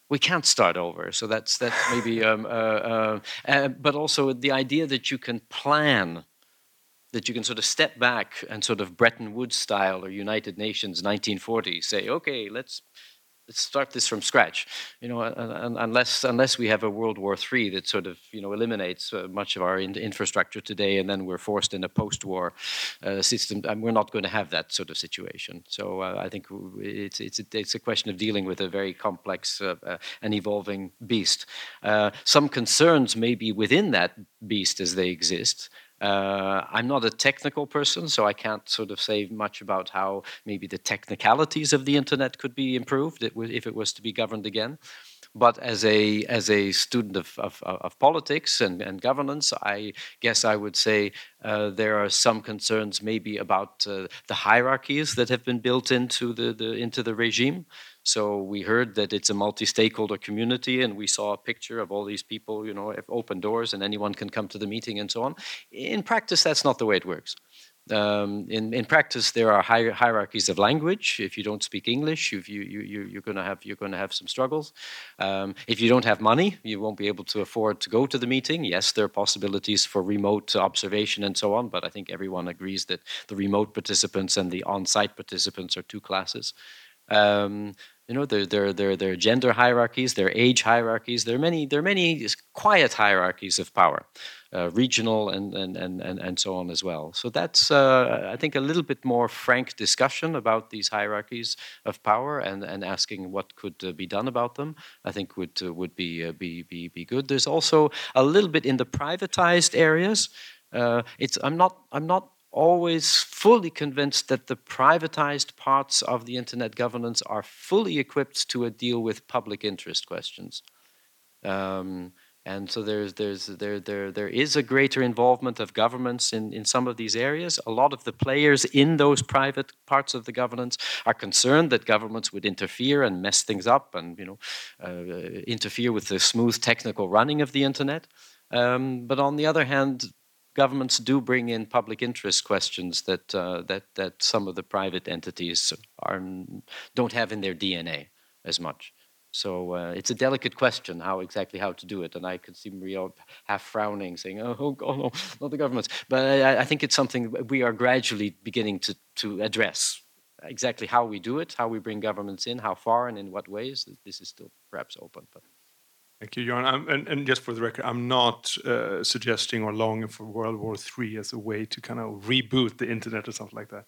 S3: we can't start over. So that's that's maybe, um, uh, uh, uh but also the idea that you can plan that you can sort of step back and sort of Bretton Woods style or United Nations 1940 say, okay, let's let's start this from scratch. You know, unless unless we have a World War III that sort of you know eliminates uh, much of our in infrastructure today, and then we're forced in a post-war uh, system, and we're not going to have that sort of situation. So uh, I think it's it's a, it's a question of dealing with a very complex uh, uh, and evolving beast. Uh, some concerns may be within that beast as they exist. Uh, I'm not a technical person, so I can't sort of say much about how maybe the technicalities of the internet could be improved if it was to be governed again. But as a as a student of, of, of politics and, and governance, I guess I would say uh, there are some concerns maybe about uh, the hierarchies that have been built into the, the into the regime. So we heard that it's a multi-stakeholder community, and we saw a picture of all these people, you know, open doors, and anyone can come to the meeting and so on. In practice, that's not the way it works. Um, in, in practice, there are hier hierarchies of language. If you don't speak English, you, you, you, you're going to have you're going to have some struggles. Um, if you don't have money, you won't be able to afford to go to the meeting. Yes, there are possibilities for remote observation and so on, but I think everyone agrees that the remote participants and the on-site participants are two classes. Um, You know, there, there, there, there are gender hierarchies, there are age hierarchies, there are many, there are many quiet hierarchies of power, uh, regional and, and, and, and, and so on as well. So that's, uh, I think, a little bit more frank discussion about these hierarchies of power and, and asking what could uh, be done about them, I think would, uh, would be, uh, be, be, be good. There's also a little bit in the privatized areas. It's, I'm, not, I'm not always fully convinced that the privatized parts of the internet governance are fully equipped to deal with public interest questions. Um, and so there's, there's, there, there, there is a greater involvement of governments in, in some of these areas. A lot of the players in those private parts of the governance are concerned that governments would interfere and mess things up and you know, uh, interfere with the smooth technical running of the internet. Um, but on the other hand, governments do bring in public interest questions that uh, that that some of the private entities are don't have in their DNA as much. So uh, it's a delicate question how exactly how to do it, and I could see Maria half frowning, saying, "Oh, oh, oh no, not the governments." But I, I think it's something we are gradually beginning to to address. Exactly how we do it, how we bring governments in, how far and in what ways. This is still perhaps open, but.
S2: Thank you, Johan. And, and, just for the record, I'm not uh, suggesting or longing for World War III as a way to kind of reboot the internet or something like that.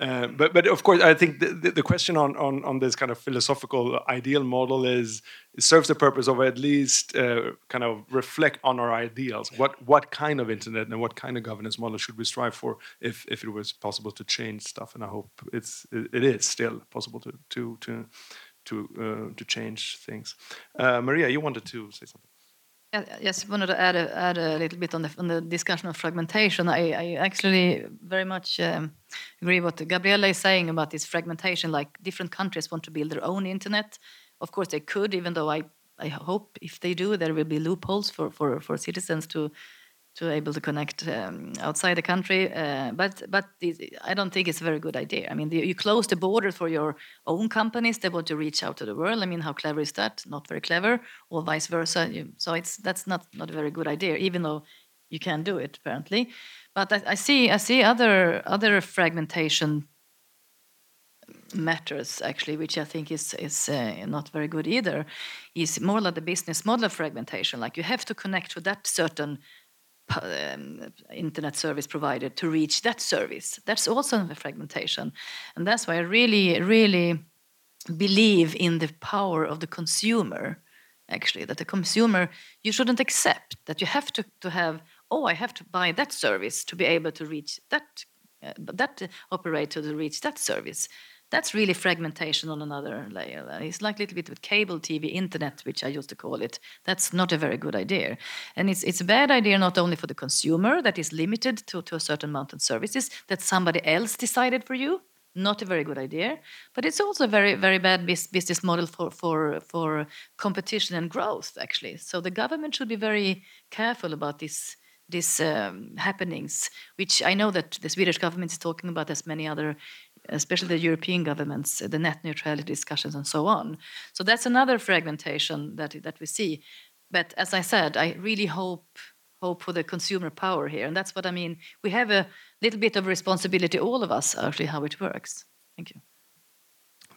S2: Uh, but, but of course, I think the, the, the, question on, on, on this kind of philosophical ideal model is it serves the purpose of at least uh, kind of reflect on our ideals. What what kind of internet and what kind of governance model should we strive for if, if it was possible to change stuff? And I hope it's it, it is still possible to to to to uh, to change things. Uh, Maria, you wanted to say something.
S5: Yes, I wanted to add a, add a little bit on the, on the discussion of fragmentation. I, I actually very much um, agree what Gabriella is saying about this fragmentation. Like different countries want to build their own internet. Of course, they could, even though I, I hope if they do, there will be loopholes for, for, for citizens to to able to connect um, outside the country. Uh, but but I don't think it's a very good idea. I mean, the, you close the border for your own companies that want to reach out to the world. I mean, how clever is that? Not very clever, or vice versa. You, so it's that's not not a very good idea, even though you can do it apparently. But I, I see I see other other fragmentation matters actually, which I think is is uh, not very good either, is more like the business model fragmentation. Like you have to connect to that certain um, internet service provider to reach that service. That's also a fragmentation. And that's why I really, really believe in the power of the consumer, actually, that the consumer, you shouldn't accept that you have to, to have, oh, I have to buy that service to be able to reach that, uh, that operator to reach that service that's really fragmentation on another layer. It's like a little bit with cable TV, internet, which I used to call it. That's not a very good idea. And it's, it's a bad idea not only for the consumer, that is limited to, to a certain amount of services that somebody else decided for you. Not a very good idea, but it's also a very, very bad business model for, for, for competition and growth, actually. So the government should be very careful about this these um, happenings, which I know that the Swedish government is talking about, as many other especially the European governments, the net neutrality discussions, and so on. So that's another fragmentation that that we see. But as I said, I really hope hope for the consumer power here, and that's what I mean. We have a little bit of responsibility, all of us, actually, how it works. Thank you.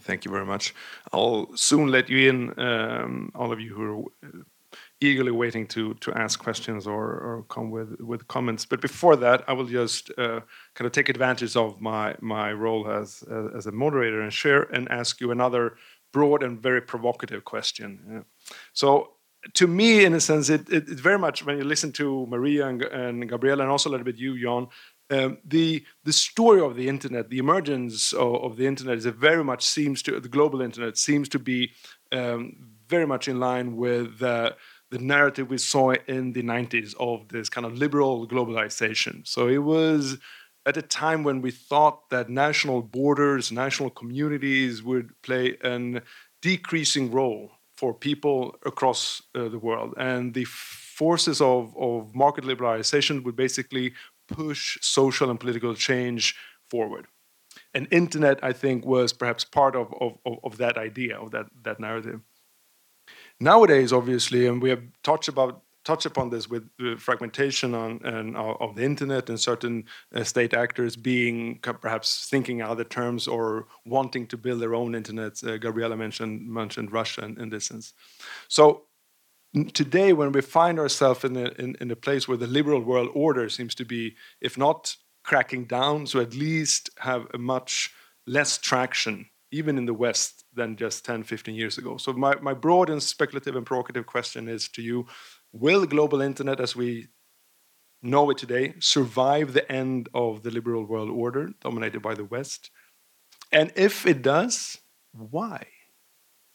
S2: Thank you very much. I'll soon let you in, um, all of you who are eagerly waiting to to ask questions or, or come with with comments. But before that, I will just uh, kind of take advantage of my my role as uh, as a moderator and share and ask you another broad and very provocative question. Yeah. So. To me, in a sense, it, it, it, very much when you listen to Maria and, and Gabriella, and also a little bit you, Jan, um, the the story of the internet, the emergence of, of, the internet, is very much seems to the global internet seems to be um, very much in line with uh, the narrative we saw in the 90s of this kind of liberal globalization. So it was at a time when we thought that national borders, national communities would play a decreasing role for people across uh, the world. And the forces of, of market liberalization would basically push social and political change forward. And internet, I think, was perhaps part of, of, of that idea, of that, that narrative. Nowadays, obviously, and we have touched about touch upon this with the fragmentation on, and, of the internet and certain uh, state actors being perhaps thinking other terms or wanting to build their own internet. Uh, Gabriella mentioned mentioned Russia in, in this sense. So today, when we find ourselves in a, in, in a place where the liberal world order seems to be, if not cracking down, so at least have a much less traction, even in the West, than just 10, 15 years ago. So my, my broad and speculative and provocative question is to you, will global internet as we know it today survive the end of the liberal world order dominated by the West? And if it does, why?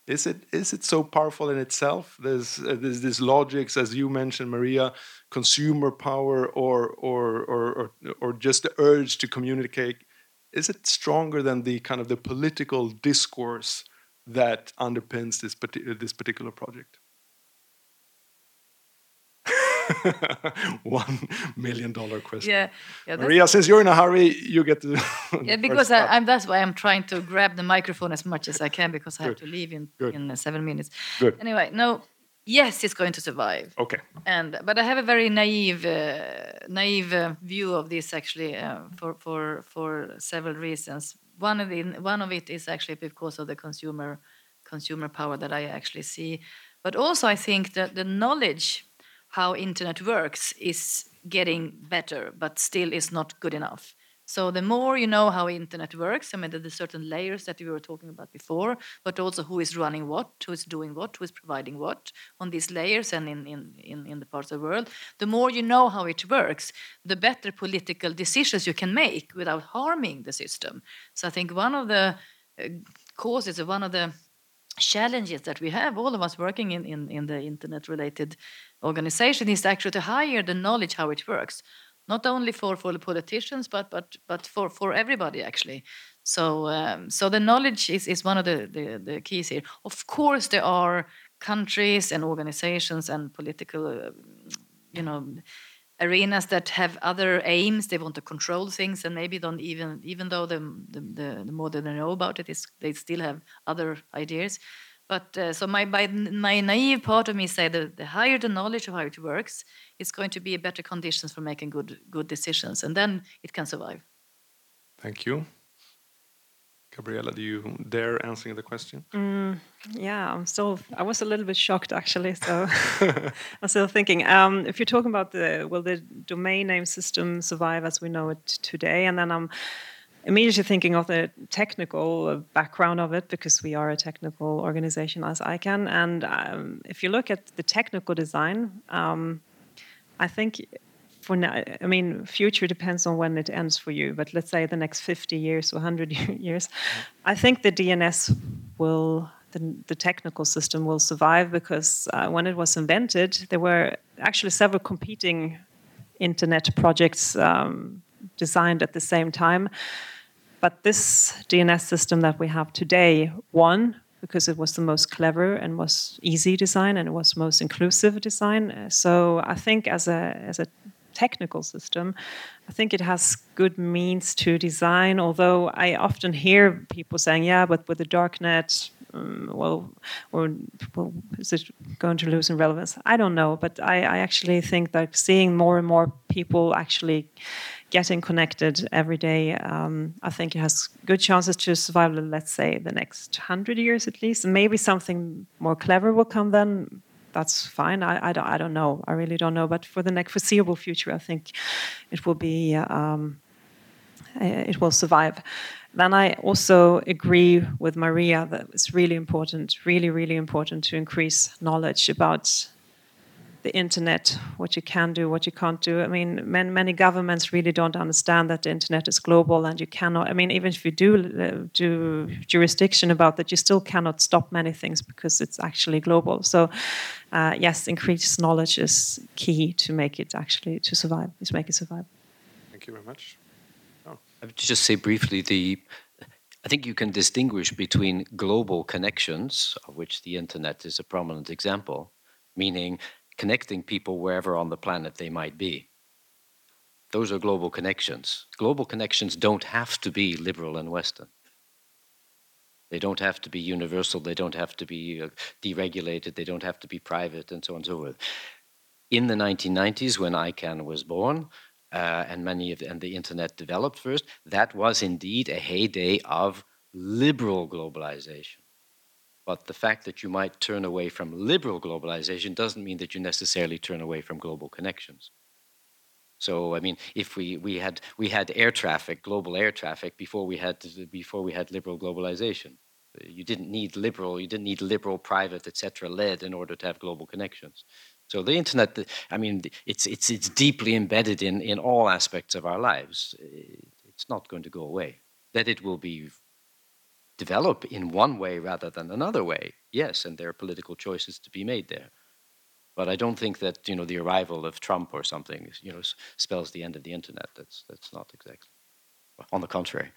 S2: Is it is it so powerful in itself? There's uh, there's this logics, as you mentioned, Maria, consumer power, or or or or, or just the urge to communicate. Is it stronger than the kind of the political discourse that underpins this this particular project? One million dollar question.
S5: Yeah, yeah
S2: Maria, since you're in a hurry, you get to.
S5: yeah, because I, am that's why I'm trying to grab the microphone as much as I can because I have to leave in Good. in uh, seven minutes.
S2: Good.
S5: Anyway, no, yes, it's going to survive.
S2: Okay.
S5: And but I have a very naive, uh, naive uh, view of this actually uh, for for for several reasons. One of the one of it is actually because of the consumer consumer power that I actually see, but also I think that the knowledge how internet works is getting better, but still is not good enough. So the more you know how internet works, I mean, there's certain layers that we were talking about before, but also who is running what, who is doing what, who is providing what on these layers and in, in, in, in the parts of the world. The more you know how it works, the better political decisions you can make without harming the system. So I think one of the uh, causes, one of the challenges that we have, all of us working in, in, in the internet related organization, is actually to hire the knowledge how it works. Not only for, for the politicians, but but but for, for everybody actually. So um, so the knowledge is, is one of the, the, the keys here. Of course, there are countries and organizations and political, uh, you know, arenas that have other aims they want to control things and maybe don't even even though the the, the more they know about it is they still have other ideas but uh, so my by my naive part of me say that the higher the knowledge of how it works it's going to be a better conditions for making good good decisions and then it can survive
S2: thank you Gabriella, do you dare answering the question?
S4: Mm, yeah, I'm still. I was a little bit shocked actually. So I'm still thinking. Um, if you're talking about the will the domain name system survive as we know it today, and then I'm immediately thinking of the technical background of it because we are a technical organization as ICANN. And um, if you look at the technical design, um, I think for now, I mean, future depends on when it ends for you, but let's say the next 50 years or 100 years, I think the DNS will, the, the technical system will survive because uh, when it was invented, there were actually several competing internet projects um, designed at the same time. But this DNS system that we have today won because it was the most clever and was easy design and it was most inclusive design. So I think as a as a technical system. I think it has good means to design, although I often hear people saying, yeah, but with the darknet, um, well, or well, is it going to lose in relevance? I don't know, but I, I actually think that seeing more and more people actually getting connected every day, um, I think it has good chances to survive, let's say, the next hundred years at least. Maybe something more clever will come then, that's fine. I, I, don't, I don't know. I really don't know. But for the next foreseeable future, I think it will be um, it will survive. Then I also agree with Maria that it's really important, really, really important to increase knowledge about the internet, what you can do, what you can't do. I mean, many, many governments really don't understand that the internet is global, and you cannot. I mean, even if you do uh, do jurisdiction about that, you still cannot stop many things because it's actually global. So, uh, yes, increased knowledge is key to make it actually to survive. To make it survive.
S2: Thank you very much.
S3: Oh. I would just say briefly the. I think you can distinguish between global connections, of which the internet is a prominent example, meaning connecting people wherever on the planet they might be. Those are global connections. Global connections don't have to be liberal and Western. They don't have to be universal, they don't have to be uh, deregulated, they don't have to be private, and so on and so forth. in the 1990s when ICANN was born, uh, and many of the, and the internet developed first, that was indeed a heyday of liberal globalization. But the fact that you might turn away from liberal globalization doesn't mean that you necessarily turn away from global connections. So I mean, if we, we had we had air traffic, global air traffic before we had before we had liberal globalization. You didn't need liberal, you didn't need liberal, private, etc. led in order to have global connections. So the internet, I mean, it's it's it's deeply embedded in in all aspects of our lives. It's not going to go away. That it will be develop in one way rather than another way, yes, and there are political choices to be made there. But I don't think that you know the arrival of Trump or something you know spells the end of the internet. That's that's not exactly. On the contrary,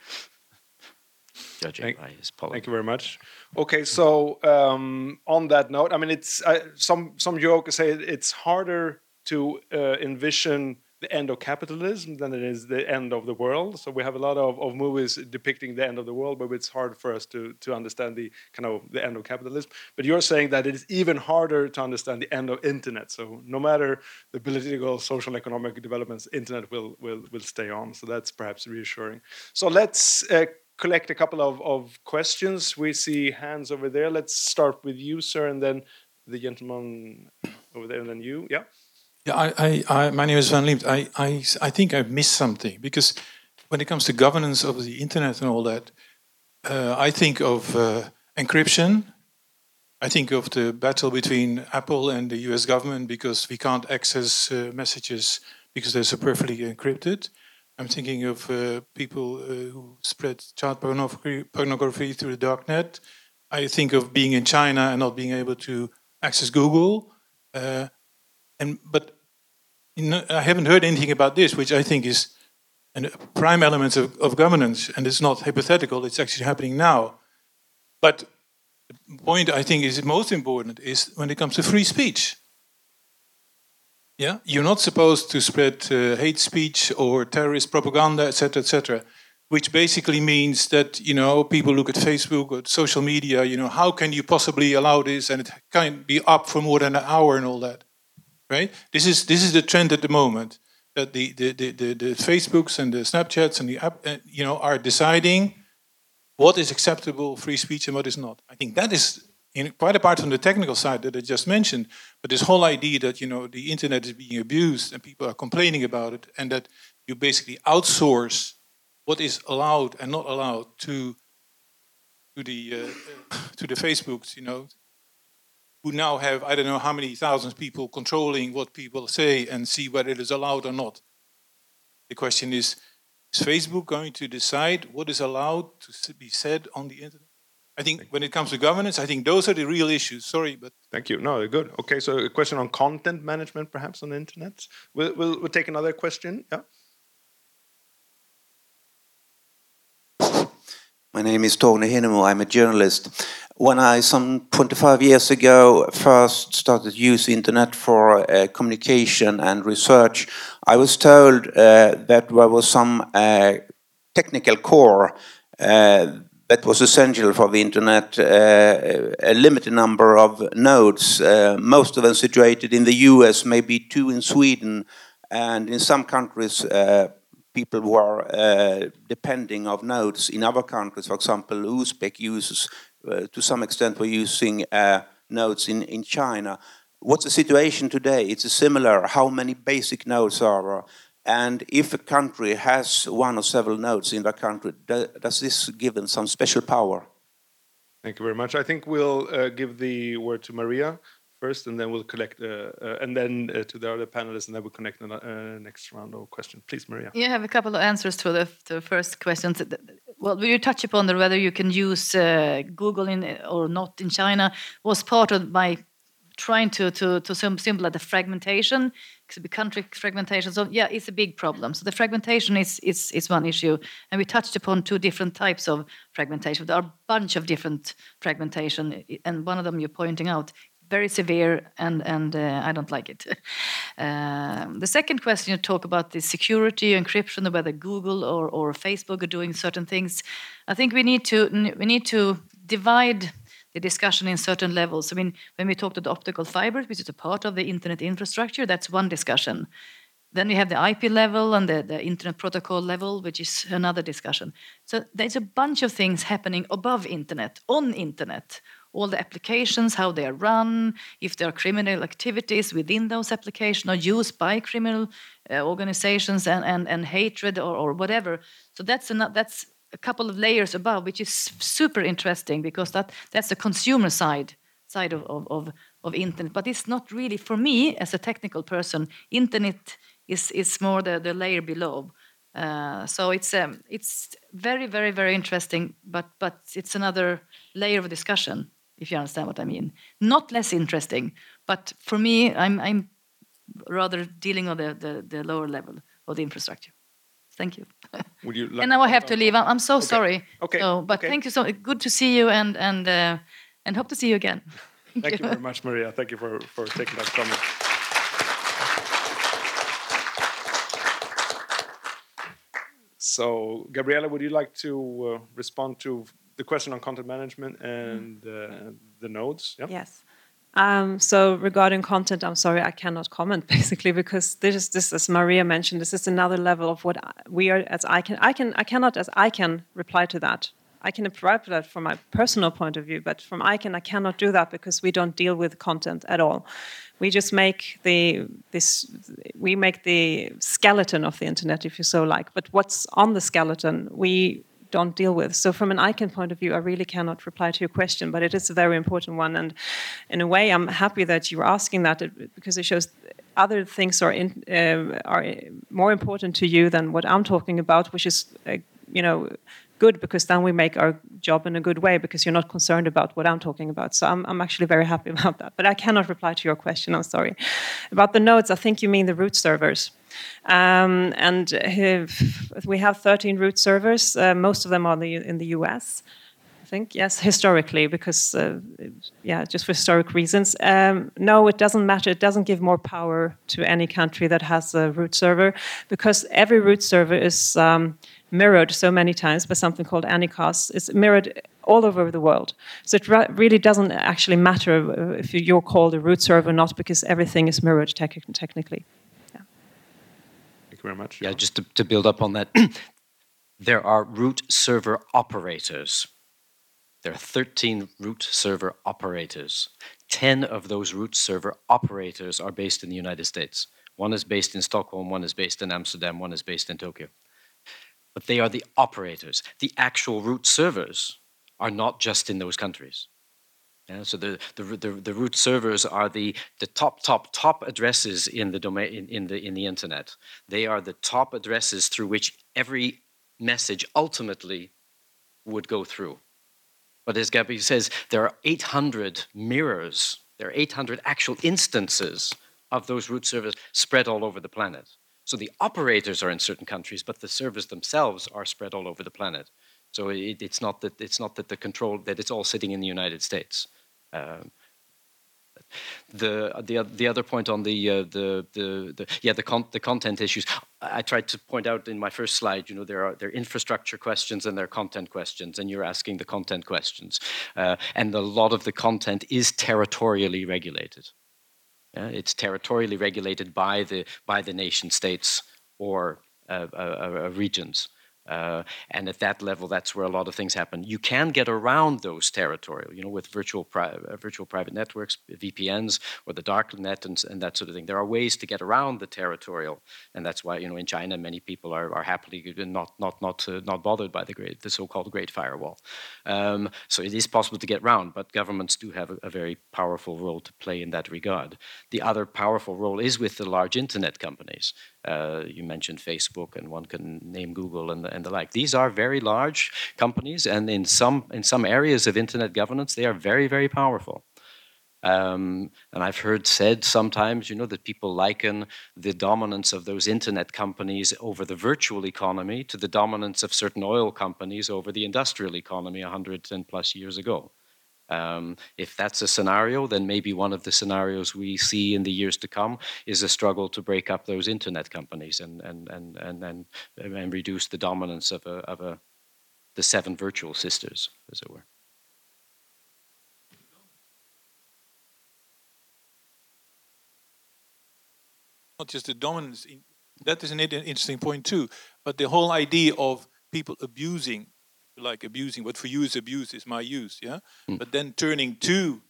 S3: judging
S2: thank,
S3: by his policy.
S2: Thank you very much. Okay, so um, on that note, I mean, it's uh, some some jokers say it's harder to uh, envision the end of capitalism than it is the end of the world. So we have a lot of, of movies depicting the end of the world, but it's hard for us to, to understand the kind of the end of capitalism. But you're saying that it is even harder to understand the end of internet. So no matter the political, social, economic developments, internet will will will stay on. So that's perhaps reassuring. So let's uh, collect a couple of, of questions. We see hands over there. Let's start with you, sir, and then the gentleman over there, and then you. Yeah.
S6: Yeah, I, I, I, my name is Van Liemt. I, I, I think I've missed something because when it comes to governance of the internet and all that, uh, I think of uh, encryption. I think of the battle between Apple and the US government because we can't access uh, messages because they're so perfectly encrypted. I'm thinking of uh, people uh, who spread child pornography, pornography through the darknet. I think of being in China and not being able to access Google. Uh, and but I haven't heard anything about this, which I think is a prime element of, of governance, and it's not hypothetical; it's actually happening now. But the point I think is most important is when it comes to free speech. Yeah, you're not supposed to spread uh, hate speech or terrorist propaganda, etc., etc. Which basically means that you know people look at Facebook or social media. You know, how can you possibly allow this, and it can't be up for more than an hour and all that right? This is this is the trend at the moment that the the the, the, the Facebooks and the Snapchats and the app, uh, you know, are deciding what is acceptable free speech and what is not. I think that is in, quite apart from the technical side that I just mentioned, but this whole idea that you know the internet is being abused and people are complaining about it, and that you basically outsource what is allowed and not allowed to to the uh, to the Facebooks, you know, who now have I don't know how many thousands of people controlling what people say and see whether it is allowed or not. The question is is Facebook going to decide what is allowed to be said on the internet? I think when it comes to governance, I think those are the real issues. Sorry, but
S2: thank you. No, good. Okay, so a question on content management, perhaps on the internet. We'll, we'll, we'll take another question. Yeah.
S7: My name is Tony Hinnemo. I'm a journalist when I, some 25 years ago, first started use internet for uh, communication and research, I was told uh, that there was some uh, technical core uh, that was essential for the internet, uh, a limited number of nodes, uh, most of them situated in the US, maybe two in Sweden, and in some countries people were uh, depending of nodes in other countries. For example, Uzbek uses uh, to some extent we're using uh, nodes in, in China. What's the situation today? It's similar. How many basic nodes are? And if a country has one or several nodes in that country, does this give them some special power?
S2: Thank you very much. I think we'll uh, give the word to Maria first, and then we'll collect, uh, uh, and then uh, to the other panelists, and then we'll connect the next round of questions. Please, Maria.
S5: You have a couple of answers to the, to the first questions. Well, will you touch upon the whether you can use Google in or not in China was part of my trying to to to simplify the fragmentation because the country fragmentation so yeah it's a big problem so the fragmentation is is is one issue and we touched upon two different types of fragmentation there are a bunch of different fragmentation and one of them you're pointing out very severe, and and uh, I don't like it. Uh, the second question you talk about the security, encryption, whether Google or, or Facebook are doing certain things. I think we need to we need to divide the discussion in certain levels. I mean, when we talk about optical fibers, which is a part of the internet infrastructure, that's one discussion. Then we have the IP level and the, the internet protocol level, which is another discussion. So there's a bunch of things happening above internet, on internet, all the applications, how they are run, if there are criminal activities within those applications or used by criminal uh, organizations and, and, and hatred or, or whatever. So that's, an, that's a couple of layers above, which is super interesting because that, that's the consumer side side of, of, of, of internet. But it's not really, for me as a technical person, internet is, is more the, the layer below. Uh, so it's um, it's very very very interesting, but but it's another layer of discussion if you understand what I mean. Not less interesting, but for me, I'm, I'm rather dealing on the, the, the lower level of the infrastructure. Thank you.
S2: Would you like
S5: and now I have to leave. I'm, I'm so
S2: okay.
S5: sorry.
S2: Okay.
S5: So, but
S2: okay.
S5: thank you so Good to see you and, and, uh, and hope to see you again.
S2: Thank, thank you. you very much, Maria. Thank you for, for taking that comment. So, Gabriella, would you like to uh, respond to the question on content management and uh, the nodes. Yeah?
S4: Yes. Um, so regarding content, I'm sorry, I cannot comment basically because this is this, as Maria mentioned, this is another level of what we are as ICANN. I can. I cannot as ICANN reply to that. I can reply to that from my personal point of view, but from ICANN, I cannot do that because we don't deal with content at all. We just make the this we make the skeleton of the internet, if you so like. But what's on the skeleton, we don't deal with. So from an ICANN point of view, I really cannot reply to your question, but it is a very important one. And in a way, I'm happy that you're asking that because it shows other things are in, uh, are more important to you than what I'm talking about, which is, uh, you know, good because then we make our job in a good way because you're not concerned about what I'm talking about. So I'm, I'm actually very happy about that. But I cannot reply to your question. I'm sorry. About the nodes, I think you mean the root servers. Um, and we have 13 root servers. Uh, most of them are the, in the US. I think yes, historically, because uh, yeah, just for historic reasons. Um, no, it doesn't matter. It doesn't give more power to any country that has a root server, because every root server is um, mirrored so many times by something called Anycast. It's mirrored all over the world. So it really doesn't actually matter if you're called a root server or not, because everything is mirrored te technically.
S2: Thank you very much.
S3: Yeah, just to, to build up on that, there are root server operators. There are 13 root server operators. 10 of those root server operators are based in the United States. One is based in Stockholm, one is based in Amsterdam, one is based in Tokyo. But they are the operators. The actual root servers are not just in those countries. Yeah, so the, the, the, the, root servers are the, the top, top, top addresses in the domain in, in, the in the internet. They are the top addresses through which every message ultimately would go through. But as Gabby says, there are 800 mirrors, there are 800 actual instances of those root servers spread all over the planet. So the operators are in certain countries, but the servers themselves are spread all over the planet. So it, it's not that it's not that the control that it's all sitting in the United States. Um, the the the other point on the uh, the, the the yeah the con the content issues. I tried to point out in my first slide you know there are there are infrastructure questions and there are content questions and you're asking the content questions. Uh, and a lot of the content is territorially regulated. Yeah, it's territorially regulated by the by the nation states or uh, uh, uh regions uh, and at that level, that's where a lot of things happen. You can get around those territorial, you know, with virtual, pri uh, virtual private networks, VPNs, or the dark net, and, and, that sort of thing. There are ways to get around the territorial, and that's why, you know, in China, many people are, are happily not not not uh, not bothered by the great, the so-called Great Firewall. Um, so it is possible to get around, but governments do have a, a very powerful role to play in that regard. The other powerful role is with the large internet companies. Uh, you mentioned Facebook, and one can name Google and the, and the like. These are very large companies, and in some in some areas of internet governance, they are very very powerful. Um, and I've heard said sometimes, you know, that people liken the dominance of those internet companies over the virtual economy to the dominance of certain oil companies over the industrial economy 100 and plus years ago. Um, if that's a scenario, then maybe one of the scenarios we see in the years to come is a struggle to break up those internet companies and and and and and, and reduce the dominance of a of a the seven virtual sisters, as it were.
S6: Not just the dominance. In, that is an interesting point too. But the whole idea of people abusing like abusing, what for you is abuse is my use, yeah. Mm. But then turning to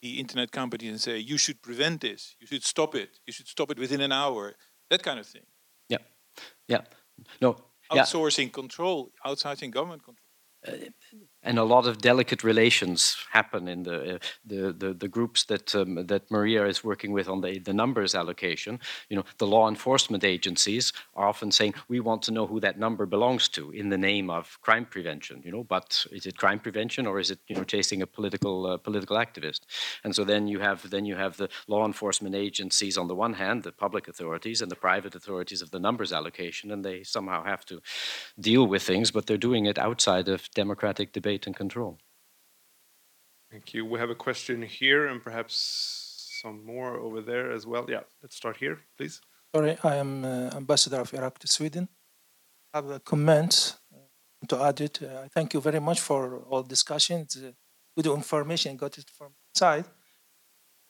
S6: the internet companies and say you should prevent this, you should stop it, you should stop it within an hour, that kind of thing.
S3: Yeah, yeah. No,
S6: outsourcing yeah. control, outsourcing government control. Uh,
S3: and a lot of delicate relations happen in the uh, the, the, the groups that um, that Maria is working with on the the numbers allocation. You know, the law enforcement agencies are often saying we want to know who that number belongs to in the name of crime prevention. You know, but is it crime prevention or is it you know chasing a political uh, political activist? And so then you have then you have the law enforcement agencies on the one hand, the public authorities, and the private authorities of the numbers allocation, and they somehow have to deal with things, but they're doing it outside of democratic debate debate and control.
S2: Thank you. We have a question here and perhaps some more over there as well. Yeah, let's start here, please.
S8: Sorry, I am uh, ambassador of Iraq to Sweden. I have a comment uh, to add it. Uh, thank you very much for all discussions. Uh, good information, got it from side.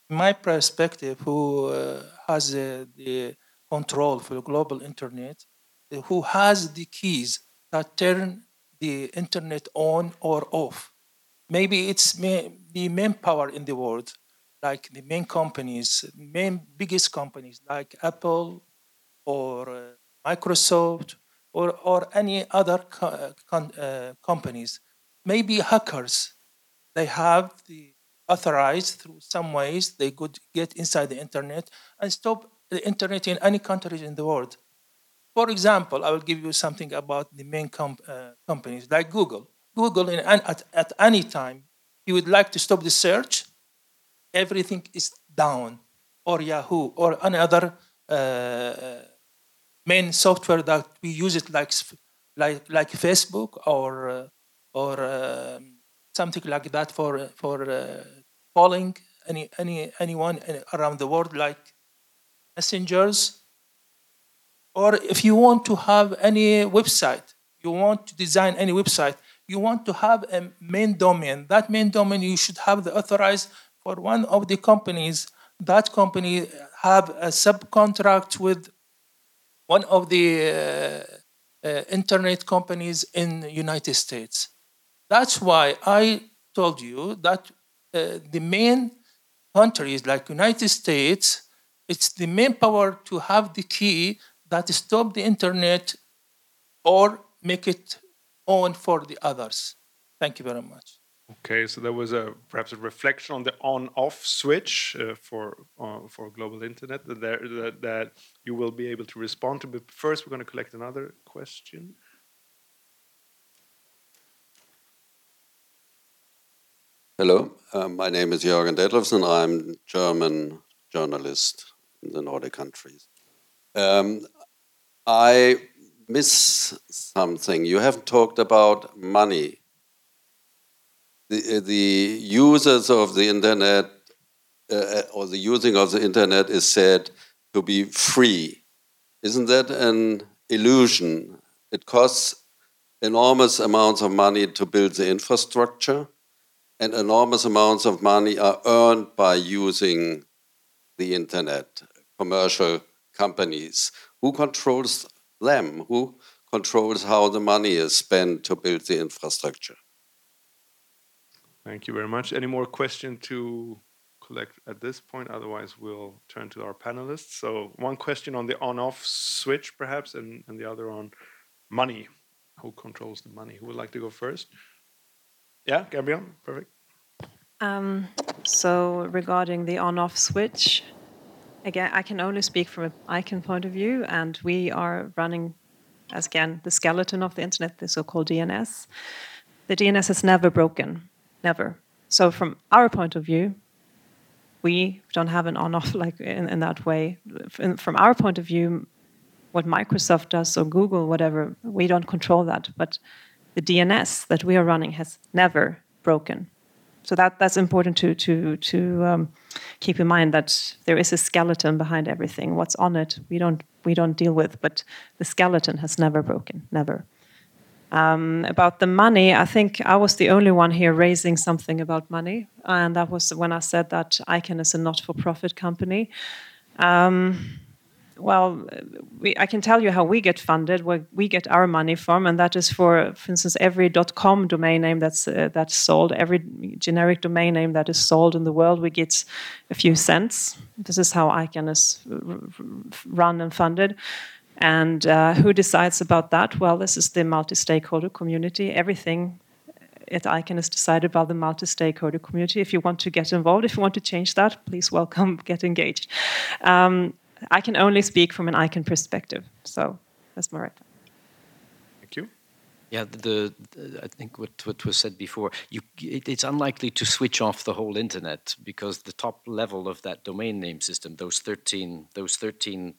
S8: My perspective, who uh, has uh, the control for the global internet, uh, who has the keys that turn the internet on or off. Maybe it's the main power in the world, like the main companies, main biggest companies like Apple or uh, Microsoft or, or any other co- uh, companies. Maybe hackers, they have the authorized through some ways they could get inside the internet and stop the internet in any countries in the world. For example, I will give you something about the main uh, companies like Google. Google, in, at, at any time, you would like to stop the search, everything is down, or Yahoo, or another uh, main software that we use it like like like Facebook or uh, or uh, something like that for for uh, calling any any anyone around the world like messengers or if you want to have any website, you want to design any website, you want to have a main domain. That main domain you should have the authorized for one of the companies. That company have a subcontract with one of the uh, uh, internet companies in United States. That's why I told you that uh, the main countries like United States, it's the main power to have the key that stop the internet or make it on for the others. Thank you very much.
S2: Okay, so there was a perhaps a reflection on the on-off switch uh, for uh, for global internet that, there, that, that you will be able to respond to. But first, we're going to collect another question.
S9: Hello, um, my name is Jürgen Detlefsen. I'm German journalist in the Nordic countries. Um, I miss something. You haven't talked about money. The, the users of the internet uh, or the using of the internet is said to be free. Isn't that an illusion? It costs enormous amounts of money to build the infrastructure, and enormous amounts of money are earned by using the internet, commercial companies who controls them? Who controls how the money is spent to build the infrastructure?
S2: Thank you very much. Any more questions to collect at this point? Otherwise, we'll turn to our panelists. So, one question on the on off switch, perhaps, and, and the other on money. Who controls the money? Who would like to go first? Yeah, Gabriella, perfect.
S4: Um, so, regarding the on off switch, again, I can only speak from an ICANN point of view, and we are running, as again, the skeleton of the internet, the so-called DNS. The DNS has never broken, never. So from our point of view, we don't have an on-off like in, in that way. From our point of view, what Microsoft does or Google, whatever, we don't control that. But the DNS that we are running has never broken. So that that's important to to to um, keep in mind that there is a skeleton behind everything. What's on it, we don't we don't deal with, but the skeleton has never broken, never. Um, about the money, I think I was the only one here raising something about money, and that was when I said that ICANN is a not-for-profit company. Um, well, we, I can tell you how we get funded, where we get our money from, and that is for, for instance, every .com domain name that's uh, that's sold, every generic domain name that is sold in the world, we get a few cents. This is how ICANN is run and funded. And uh, who decides about that? Well, this is the multi-stakeholder community. Everything at ICANN is decided by the multi-stakeholder community. If you want to get involved, if you want to change that, please welcome, get engaged. Um, I can only speak from an ICANN perspective. So that's my right.
S2: Thank you.
S3: Yeah, the, the, I think what, what was said before, you, it, it's unlikely to switch off the whole internet because the top level of that domain name system, those 13, those 13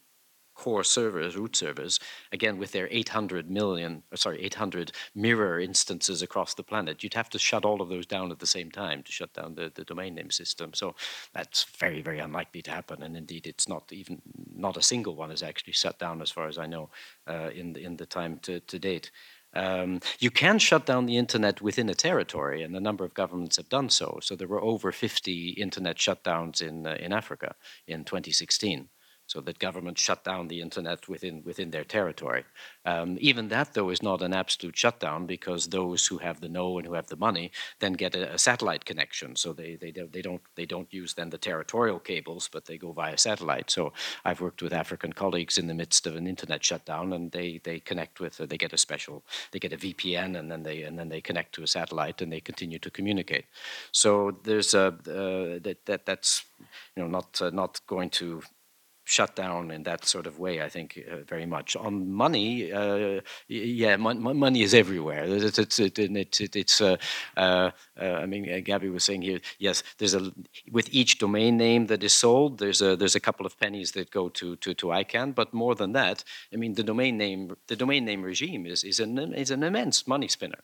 S3: core servers, root servers, again with their 800 million, sorry, 800 mirror instances across the planet, you'd have to shut all of those down at the same time to shut down the, the domain name system. So that's very, very unlikely to happen. And indeed, it's not even, not a single one is actually shut down as far as I know uh, in, the, in the time to, to date. Um, you can shut down the internet within a territory, and a number of governments have done so. So there were over 50 internet shutdowns in uh, in Africa in 2016 so that governments shut down the internet within within their territory. Um, even that, though, is not an absolute shutdown because those who have the know and who have the money then get a, a satellite connection. So they, they they don't they don't use then the territorial cables, but they go via satellite. So I've worked with African colleagues in the midst of an internet shutdown, and they they connect with uh, they get a special they get a VPN, and then they and then they connect to a satellite, and they continue to communicate. So there's a uh, that that that's you know not uh, not going to shut down in that sort of way. I think uh, very much on money. Uh, yeah, money is everywhere. It's it's it, it, it's. Uh, uh, uh I mean, uh, Gabby was saying here. Yes, there's a with each domain name that is sold. There's a there's a couple of pennies that go to to to ICANN. But more than that, I mean, the domain name the domain name regime is is an is an immense money spinner.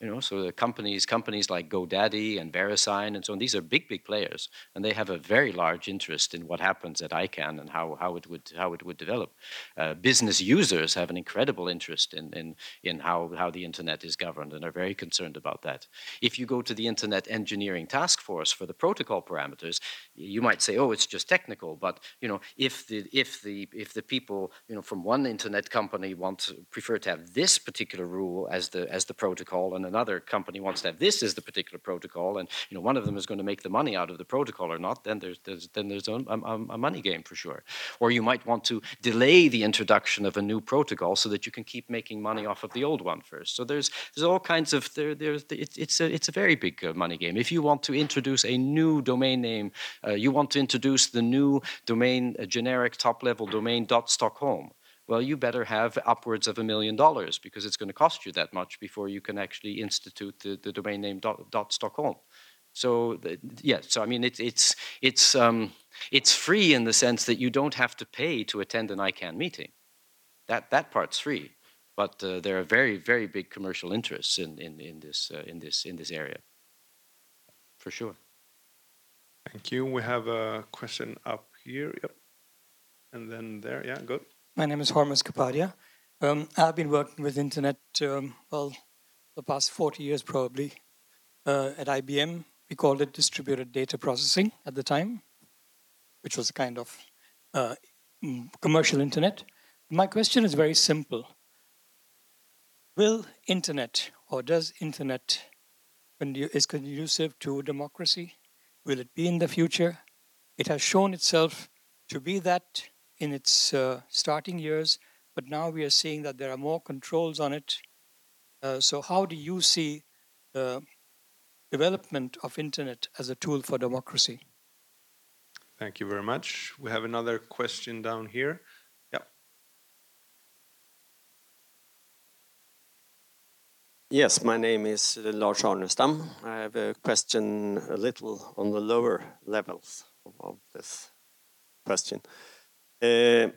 S3: You know, so the companies, companies like GoDaddy and VeriSign and so on, these are big, big players, and they have a very large interest in what happens at ICANN and how, how it would how it would develop. Uh, business users have an incredible interest in, in in how how the internet is governed and are very concerned about that. If you go to the Internet Engineering Task Force for the protocol parameters, you might say, oh, it's just technical, but you know, if the if the if the people you know from one internet company want prefer to have this particular rule as the as the protocol and another company wants to have this as the particular protocol, and you know one of them is going to make the money out of the protocol or not, then there's, there's then there's a, a, a, money game for sure. Or you might want to delay the introduction of a new protocol so that you can keep making money off of the old one first. So there's there's all kinds of there there's it, it's a it's a very big uh, money game. If you want to introduce a new domain name, uh, you want to introduce the new domain generic top level domain dot Stockholm well, you better have upwards of a million dollars because it's going to cost you that much before you can actually institute the, the domain name dot, dot Stockholm. So yeah, so I mean it, it's it's um, it's free in the sense that you don't have to pay to attend an ICANN meeting. That that part's free, but uh, there are very very big commercial interests in in, in this uh, in this in this area, for sure.
S2: Thank you. We have a question up here. Yep, and then there. Yeah, good.
S10: My name is Hormus Kapadia. Um, I've been working with internet, um, well, the past 40 years probably. Uh, at IBM, we called it distributed data processing at the time, which was a kind of uh, mm, commercial internet. My question is very simple. Will internet, or does internet, is conducive to democracy? Will it be in the future? It has shown itself to be that in its uh, starting years, but now we are seeing that there are more controls on it. Uh, so how do you see the development of internet as a tool for democracy?
S2: Thank you very much. We have another question down here. Yeah.
S11: Yes, my name is Lars Arnestam. I have a question a little on the lower levels of this question. Uh,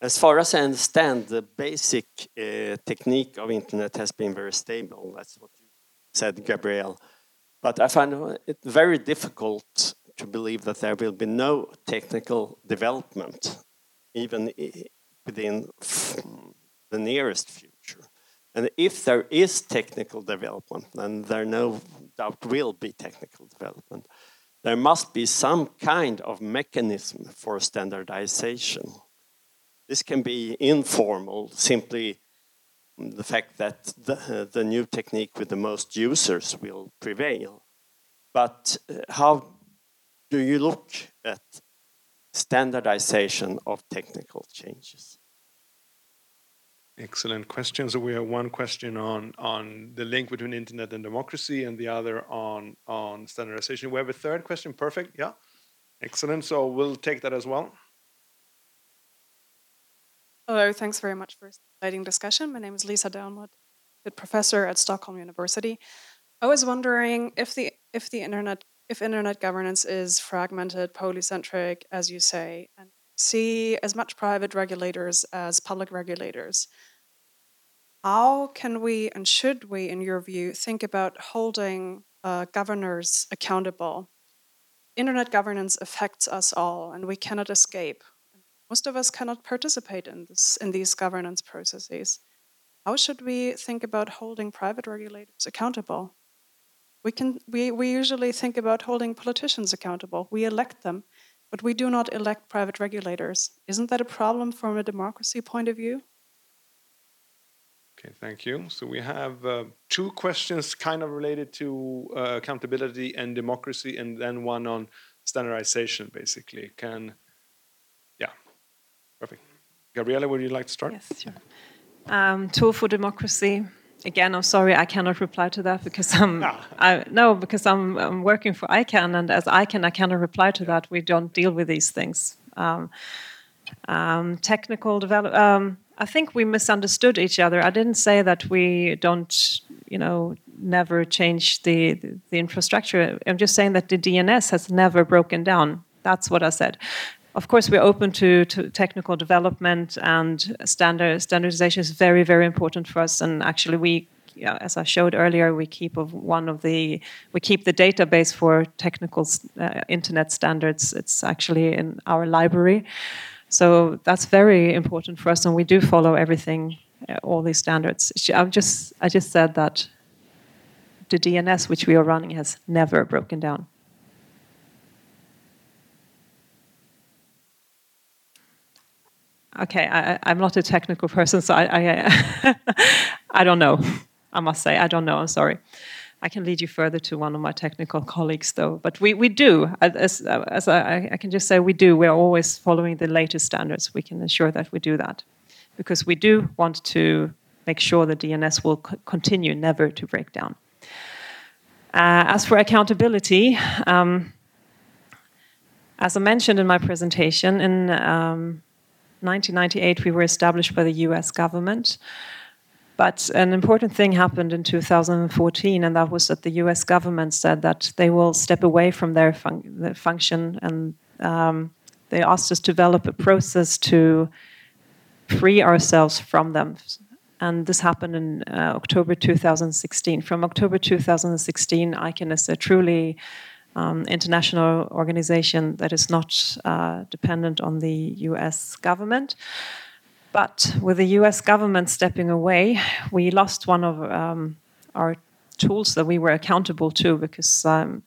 S11: as far as I understand, the basic uh, technique of internet has been very stable. That's what you said, Gabriella. But I find it very difficult to believe that there will be no technical development, even within the nearest future. And if there is technical development, then there no doubt will be technical development there must be some kind of mechanism for standardization. this can be informal, simply the fact that the, the new technique with the most users will prevail. But uh, how do you look at standardization of technical changes?
S2: Excellent question. So we have one question on on the link between internet and democracy, and the other on on standardization. We have a third question. Perfect. Yeah. Excellent. So we'll take that as well.
S12: Hello. Thanks very much for this exciting discussion. My name is Lisa a professor at Stockholm University. I was wondering if the if the internet if internet governance is fragmented, polycentric, as you say, and see as much private regulators as public regulators how can we and should we, in your view, think about holding uh, governors accountable? Internet governance affects us all, and we cannot escape. Most of us cannot participate in, this, in these governance processes. How should we think about holding private regulators accountable? We, can, we, we usually think about holding politicians accountable. We elect them, but we do not elect private regulators. Isn't that a problem from a democracy point of view?
S2: Okay, thank you. So we have uh, two questions kind of related to uh, accountability and democracy, and then one on standardization, basically. Can, yeah, perfect. Gabriella, would you like to start?
S4: Yes, sure. Um, tool for democracy. Again, I'm sorry, I cannot reply to that because I'm ah. I, no, because I'm, I'm, working for ICANN, and as ICANN, I cannot reply to that. We don't deal with these things. Um, um, technical develop. Um, I think we misunderstood each other. I didn't say that we don't, you know, never change the, the, the infrastructure. I'm just saying that the DNS has never broken down. That's what I said. Of course, we're open to, to technical development and standard standardization is very, very important for us. And actually, we yeah, as I showed earlier, we keep of one of the we keep the database for technical uh, internet standards. It's actually in our library, so that's very important for us, and we do follow everything, uh, all these standards. I just I just said that the DNS which we are running has never broken down. Okay, I, am not a technical person, so I I, I don't know. I must say I don't know. I'm sorry. I can lead you further to one of my technical colleagues, though. But we, we do, as, as I, I can just say, we do. We're always following the latest standards. We can ensure that we do that because we do want to make sure the DNS will continue never to break down. Uh, as for accountability, um, as I mentioned in my presentation, in um, 1998 we were established by the US government. But an important thing happened in 2014, and that was that the US government said that they will step away from their, fun their function and um, they asked us to develop a process to free ourselves from them. And this happened in uh, October 2016. From October 2016, ICANN is a truly um, international organization that is not uh, dependent on the US government. But with the US government stepping away, we lost one of um, our tools that we were accountable to because um,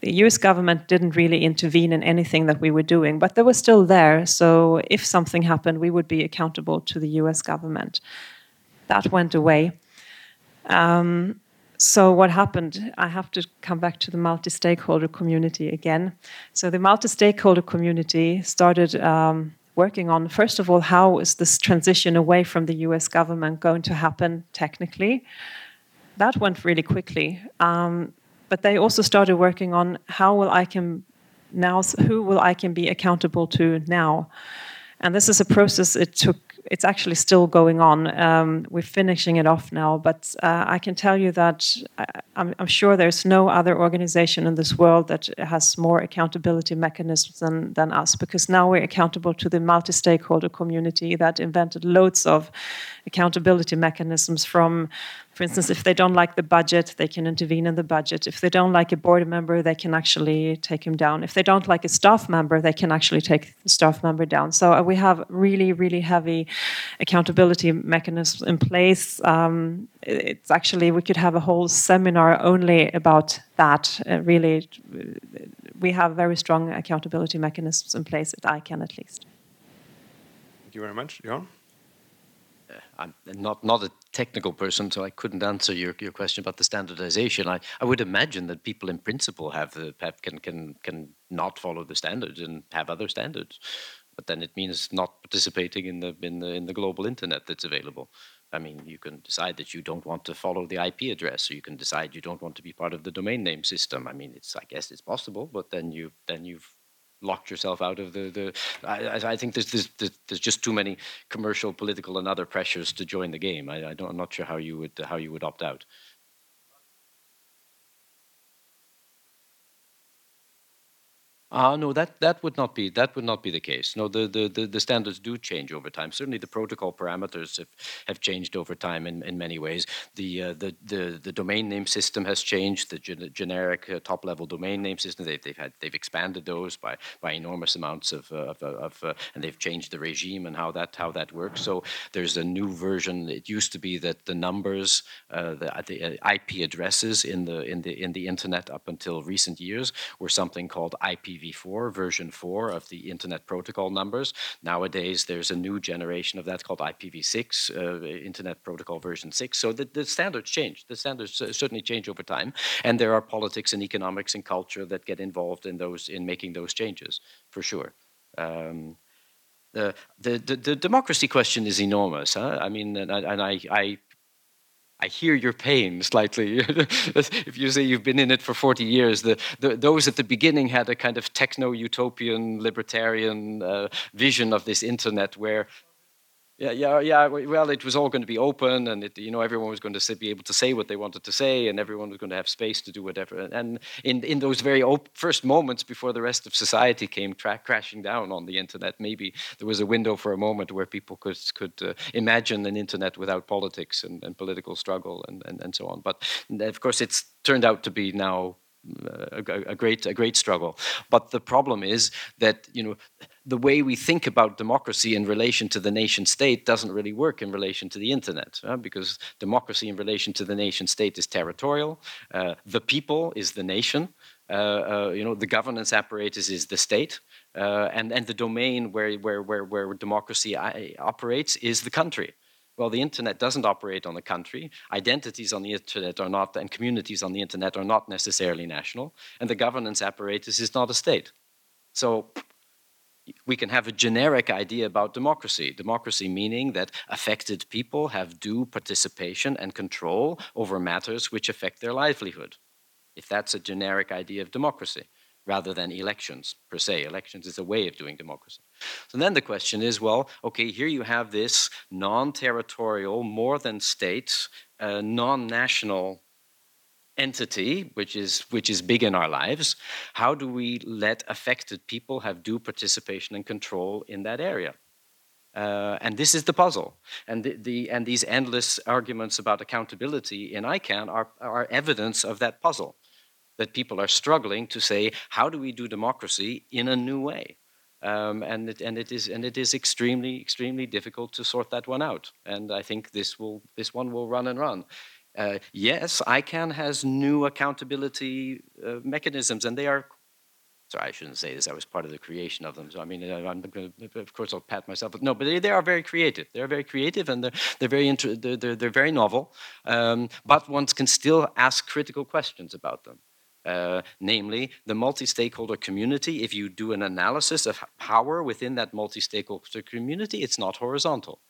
S4: the US government didn't really intervene in anything that we were doing, but they were still there. So if something happened, we would be accountable to the US government. That went away. Um, so what happened? I have to come back to the multi-stakeholder community again. So the multi-stakeholder community started um, working on first of all how is this transition away from the US government going to happen technically that went really quickly um, but they also started working on how will ICANN now who will ICANN be accountable to now and this is a process it took it's actually still going on. Um, we're finishing it off now, but uh, I can tell you that I, am sure there's no other organization in this world that has more accountability mechanisms than, than us, because now we're accountable to the multi-stakeholder community that invented loads of accountability mechanisms from for instance, if they don't like the budget, they can intervene in the budget. If they don't like a board member, they can actually take him down. If they don't like a staff member, they can actually take the staff member down. So uh, we have really, really heavy accountability mechanisms in place. Um, it's actually, we could have a whole seminar only about that. Uh, really, we have very strong accountability mechanisms in place at ICANN at least.
S2: Thank you very much. Jan?
S3: I'm not not a technical person, so I couldn't answer your, your question about the standardization. I, I would imagine that people in principle have the have, can can can not follow the standards and have other standards, but then it means not participating in the in the in the global internet that's available. I mean, you can decide that you don't want to follow the IP address, or you can decide you don't want to be part of the domain name system. I mean, it's I guess it's possible, but then you then you've locked yourself out of the the. I, I think there's, there's there's just too many commercial, political, and other pressures to join the game. I, I don't. I'm not sure how you would how you would opt out. Uh, no, that, that would not be that would not be the case. No, the, the, the, the, standards do change over time. Certainly, the protocol parameters have, have changed over time in, in many ways. The, uh, the, the the domain name system has changed. The gen generic uh, top level domain name system they've, they've had they've expanded those by by enormous amounts of uh, of, of uh, and they've changed the regime and how that how that works. So there's a new version. It used to be that the numbers, uh, the, the IP addresses in the in the in the internet up until recent years were something called IPv IPv4, version 4 of the Internet Protocol numbers. Nowadays, there's a new generation of that called IPv6, uh, Internet Protocol version 6. So the, the standards change. The standards uh, certainly change over time. And there are politics and economics and culture that get involved in those in making those changes, for sure. Um, the, the, the, democracy question is enormous. Huh? I mean, and, and I, I I hear your pain slightly. if you say you've been in it for 40 years, the, the, those at the beginning had a kind of techno utopian libertarian uh, vision of this internet where yeah, yeah, yeah. Well, it was all going to be open, and it, you know, everyone was going to be able to say what they wanted to say, and everyone was going to have space to do whatever. And in in those very first moments before the rest of society came crashing down on the internet, maybe there was a window for a moment where people could could uh, imagine an internet without politics and, and political struggle and, and and so on. But of course, it's turned out to be now a, a, great a great struggle. But the problem is that you know the way we think about democracy in relation to the nation state doesn't really work in relation to the internet uh, because democracy in relation to the nation state is territorial. Uh, the people is the nation. Uh, uh you know the governance apparatus is the state. Uh, and, and the domain where, where, where, where democracy uh, operates is the country. Well, the internet doesn't operate on the country. Identities on the internet are not, and communities on the internet are not necessarily national. And the governance apparatus is not a state. So we can have a generic idea about democracy. Democracy meaning that affected people have due participation and control over matters which affect their livelihood. If that's a generic idea of democracy rather than elections per se. Elections is a way of doing democracy. So then the question is well, okay, here you have this non territorial, more than state, uh, non national entity which is which is big in our lives how do we let affected people have due participation and control in that area uh, and this is the puzzle and the, the, and these endless arguments about accountability in ICANN are, are evidence of that puzzle that people are struggling to say, how do we do democracy in a new way? Um, and it, and it is and it is extremely extremely difficult to sort that one out. And I think this will this one will run and run. Uh, yes, ICANN has new accountability uh, mechanisms, and they are. Sorry, I shouldn't say this. I was part of the creation of them, so I mean, uh, gonna, of course, I'll pat myself. But no, but they, they are very creative. They're very creative, and they're they're very inter- they're, they're, they're very novel. Um, but one can still ask critical questions about them. Uh, namely the multi-stakeholder community. If you do an analysis of power within that multi-stakeholder community, it's not horizontal.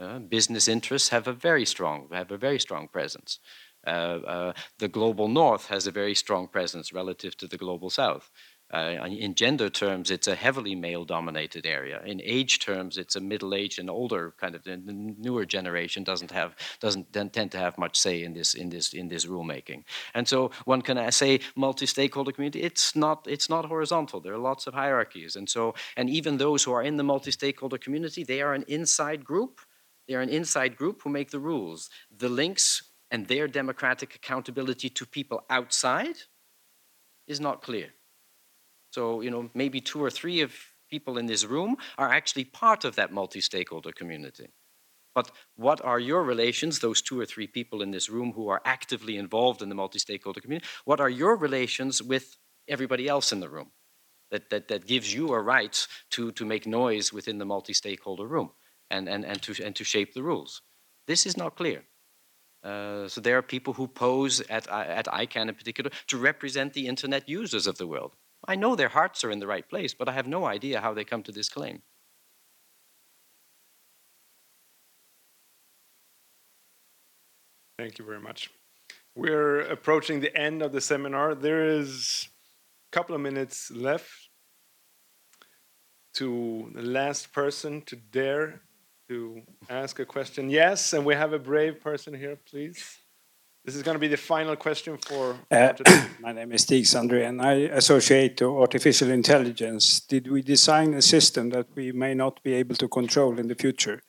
S3: Uh, business interests have a very strong have a very strong presence. Uh, uh the global north has a very strong presence relative to the global south. Uh, in gender terms, it's a heavily male-dominated area. In age terms, it's a middle-aged and older kind of the newer generation doesn't have doesn't tend to have much say in this in this in this rulemaking. And so one can uh, say multi-stakeholder community. It's not it's not horizontal. There are lots of hierarchies, and so and even those who are in the multi-stakeholder community, they are an inside group. They are an inside group who make the rules. The links and their democratic accountability to people outside is not clear. So, you know, maybe two or three of people in this room are actually part of that multi-stakeholder community. But what are your relations, those two or three people in this room who are actively involved in the multi-stakeholder community, what are your relations with everybody else in the room? that, that, that gives you a right to, to make noise within the multi-stakeholder room and, and, and, to, and to shape the rules. This is not clear. Uh, so there are people who pose at, at ICANN in particular to represent the internet users of the world. I know their hearts are in the right place, but I have no idea how they come to this claim.
S2: Thank you very much. We're approaching the end of the seminar. There is a couple of minutes left to the last person to dare to ask a question. Yes, and we have a brave person here, please. This is going to be the final question for.
S13: Uh, my name is Stig Sandré, and I associate to artificial intelligence. Did we design a system that we may not be able to control in the future?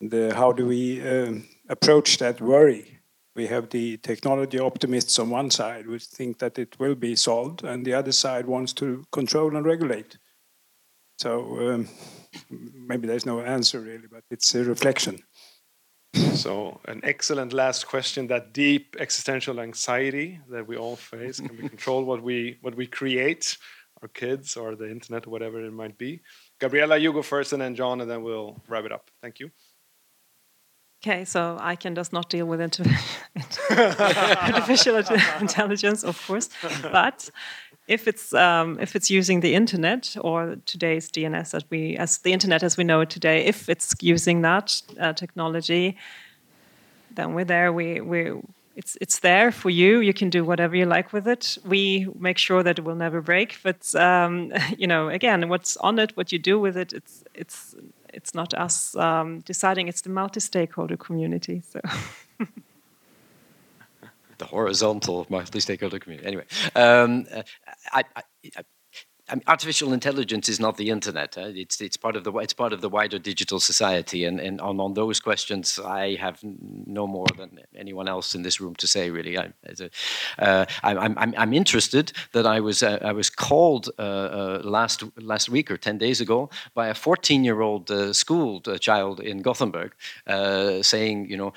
S13: The, how do we um, approach that worry? We have the technology optimists on one side, who think that it will be solved, and the other side wants to control and regulate. So um, maybe there's no answer really, but it's a reflection.
S2: So, an excellent last question. That deep existential anxiety that we all face can we control what we what we create, our kids or the internet, or whatever it might be? Gabriella, you go first, and then Jan, and then we'll wrap it up. Thank you.
S4: Okay, so ICANN just not deal with artificial intelligence, of course, but if it's um, if it's using the internet or today's DNS as we as the internet as we know it today, if it's using that uh, technology, then we're there. We we it's it's there for you. You can do whatever you like with it. We make sure that it will never break. But um, you know, again, what's on it, what you do with it, it's it's it's not us um, deciding. It's the multi-stakeholder community. So.
S3: the horizontal multi-stakeholder community. Anyway, um, uh, I, I, I mean, artificial intelligence is not the internet. Uh, it's it's part of the it's part of the wider digital society, and and on, on those questions, I have no more than anyone else in this room to say. Really, I, a, uh, I'm, I'm I'm interested that I was uh, I was called uh, uh, last last week or ten days ago by a 14 year old uh, school child in Gothenburg, saying, you know.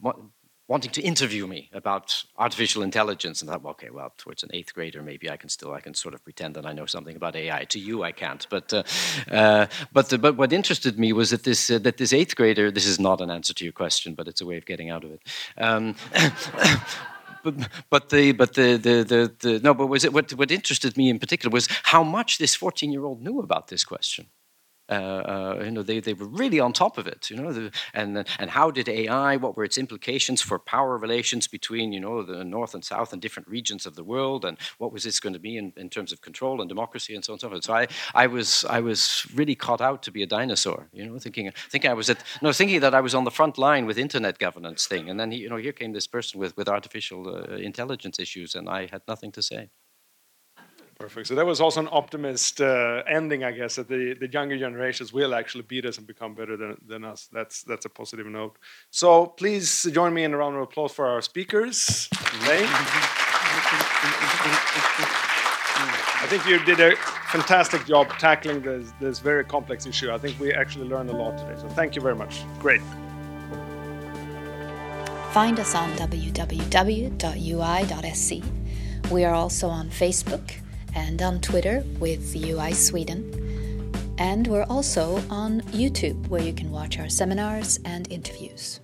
S3: What, wanting to interview me about artificial intelligence and I thought, okay, well, towards an eighth grader, maybe I can still, I can sort of pretend that I know something about AI. To you, I can't. But, uh, uh, but, but what interested me was that this, uh, that this eighth grader, this is not an answer to your question, but it's a way of getting out of it. Um, but, but the but the, the the the no but was it what what interested me in particular was how much this 14 year old knew about this question uh, uh, you know, they, they were really on top of it, you know, the, and, and how did AI, what were its implications for power relations between, you know, the North and South and different regions of the world, and what was this going to be in, in terms of control and democracy and so on and so forth. So I, I, was, I was really caught out to be a dinosaur, you know, thinking, thinking I was at, no, thinking that I was on the front line with internet governance thing, and then, he, you know, here came this person with, with artificial uh, intelligence issues, and I had nothing to say.
S2: Perfect. So that was also an optimist uh, ending, I guess, that the, the younger generations will actually beat us and become better than, than us. That's that's a positive note. So please join me in a round of applause for our speakers. I think you did a fantastic job tackling this, this very complex issue. I think we actually learned a lot today. So thank you very much. Great.
S1: Find us on www.ui.se. We are also on Facebook and on Twitter with UI Sweden. And we're also on YouTube, where you can watch our seminars and interviews.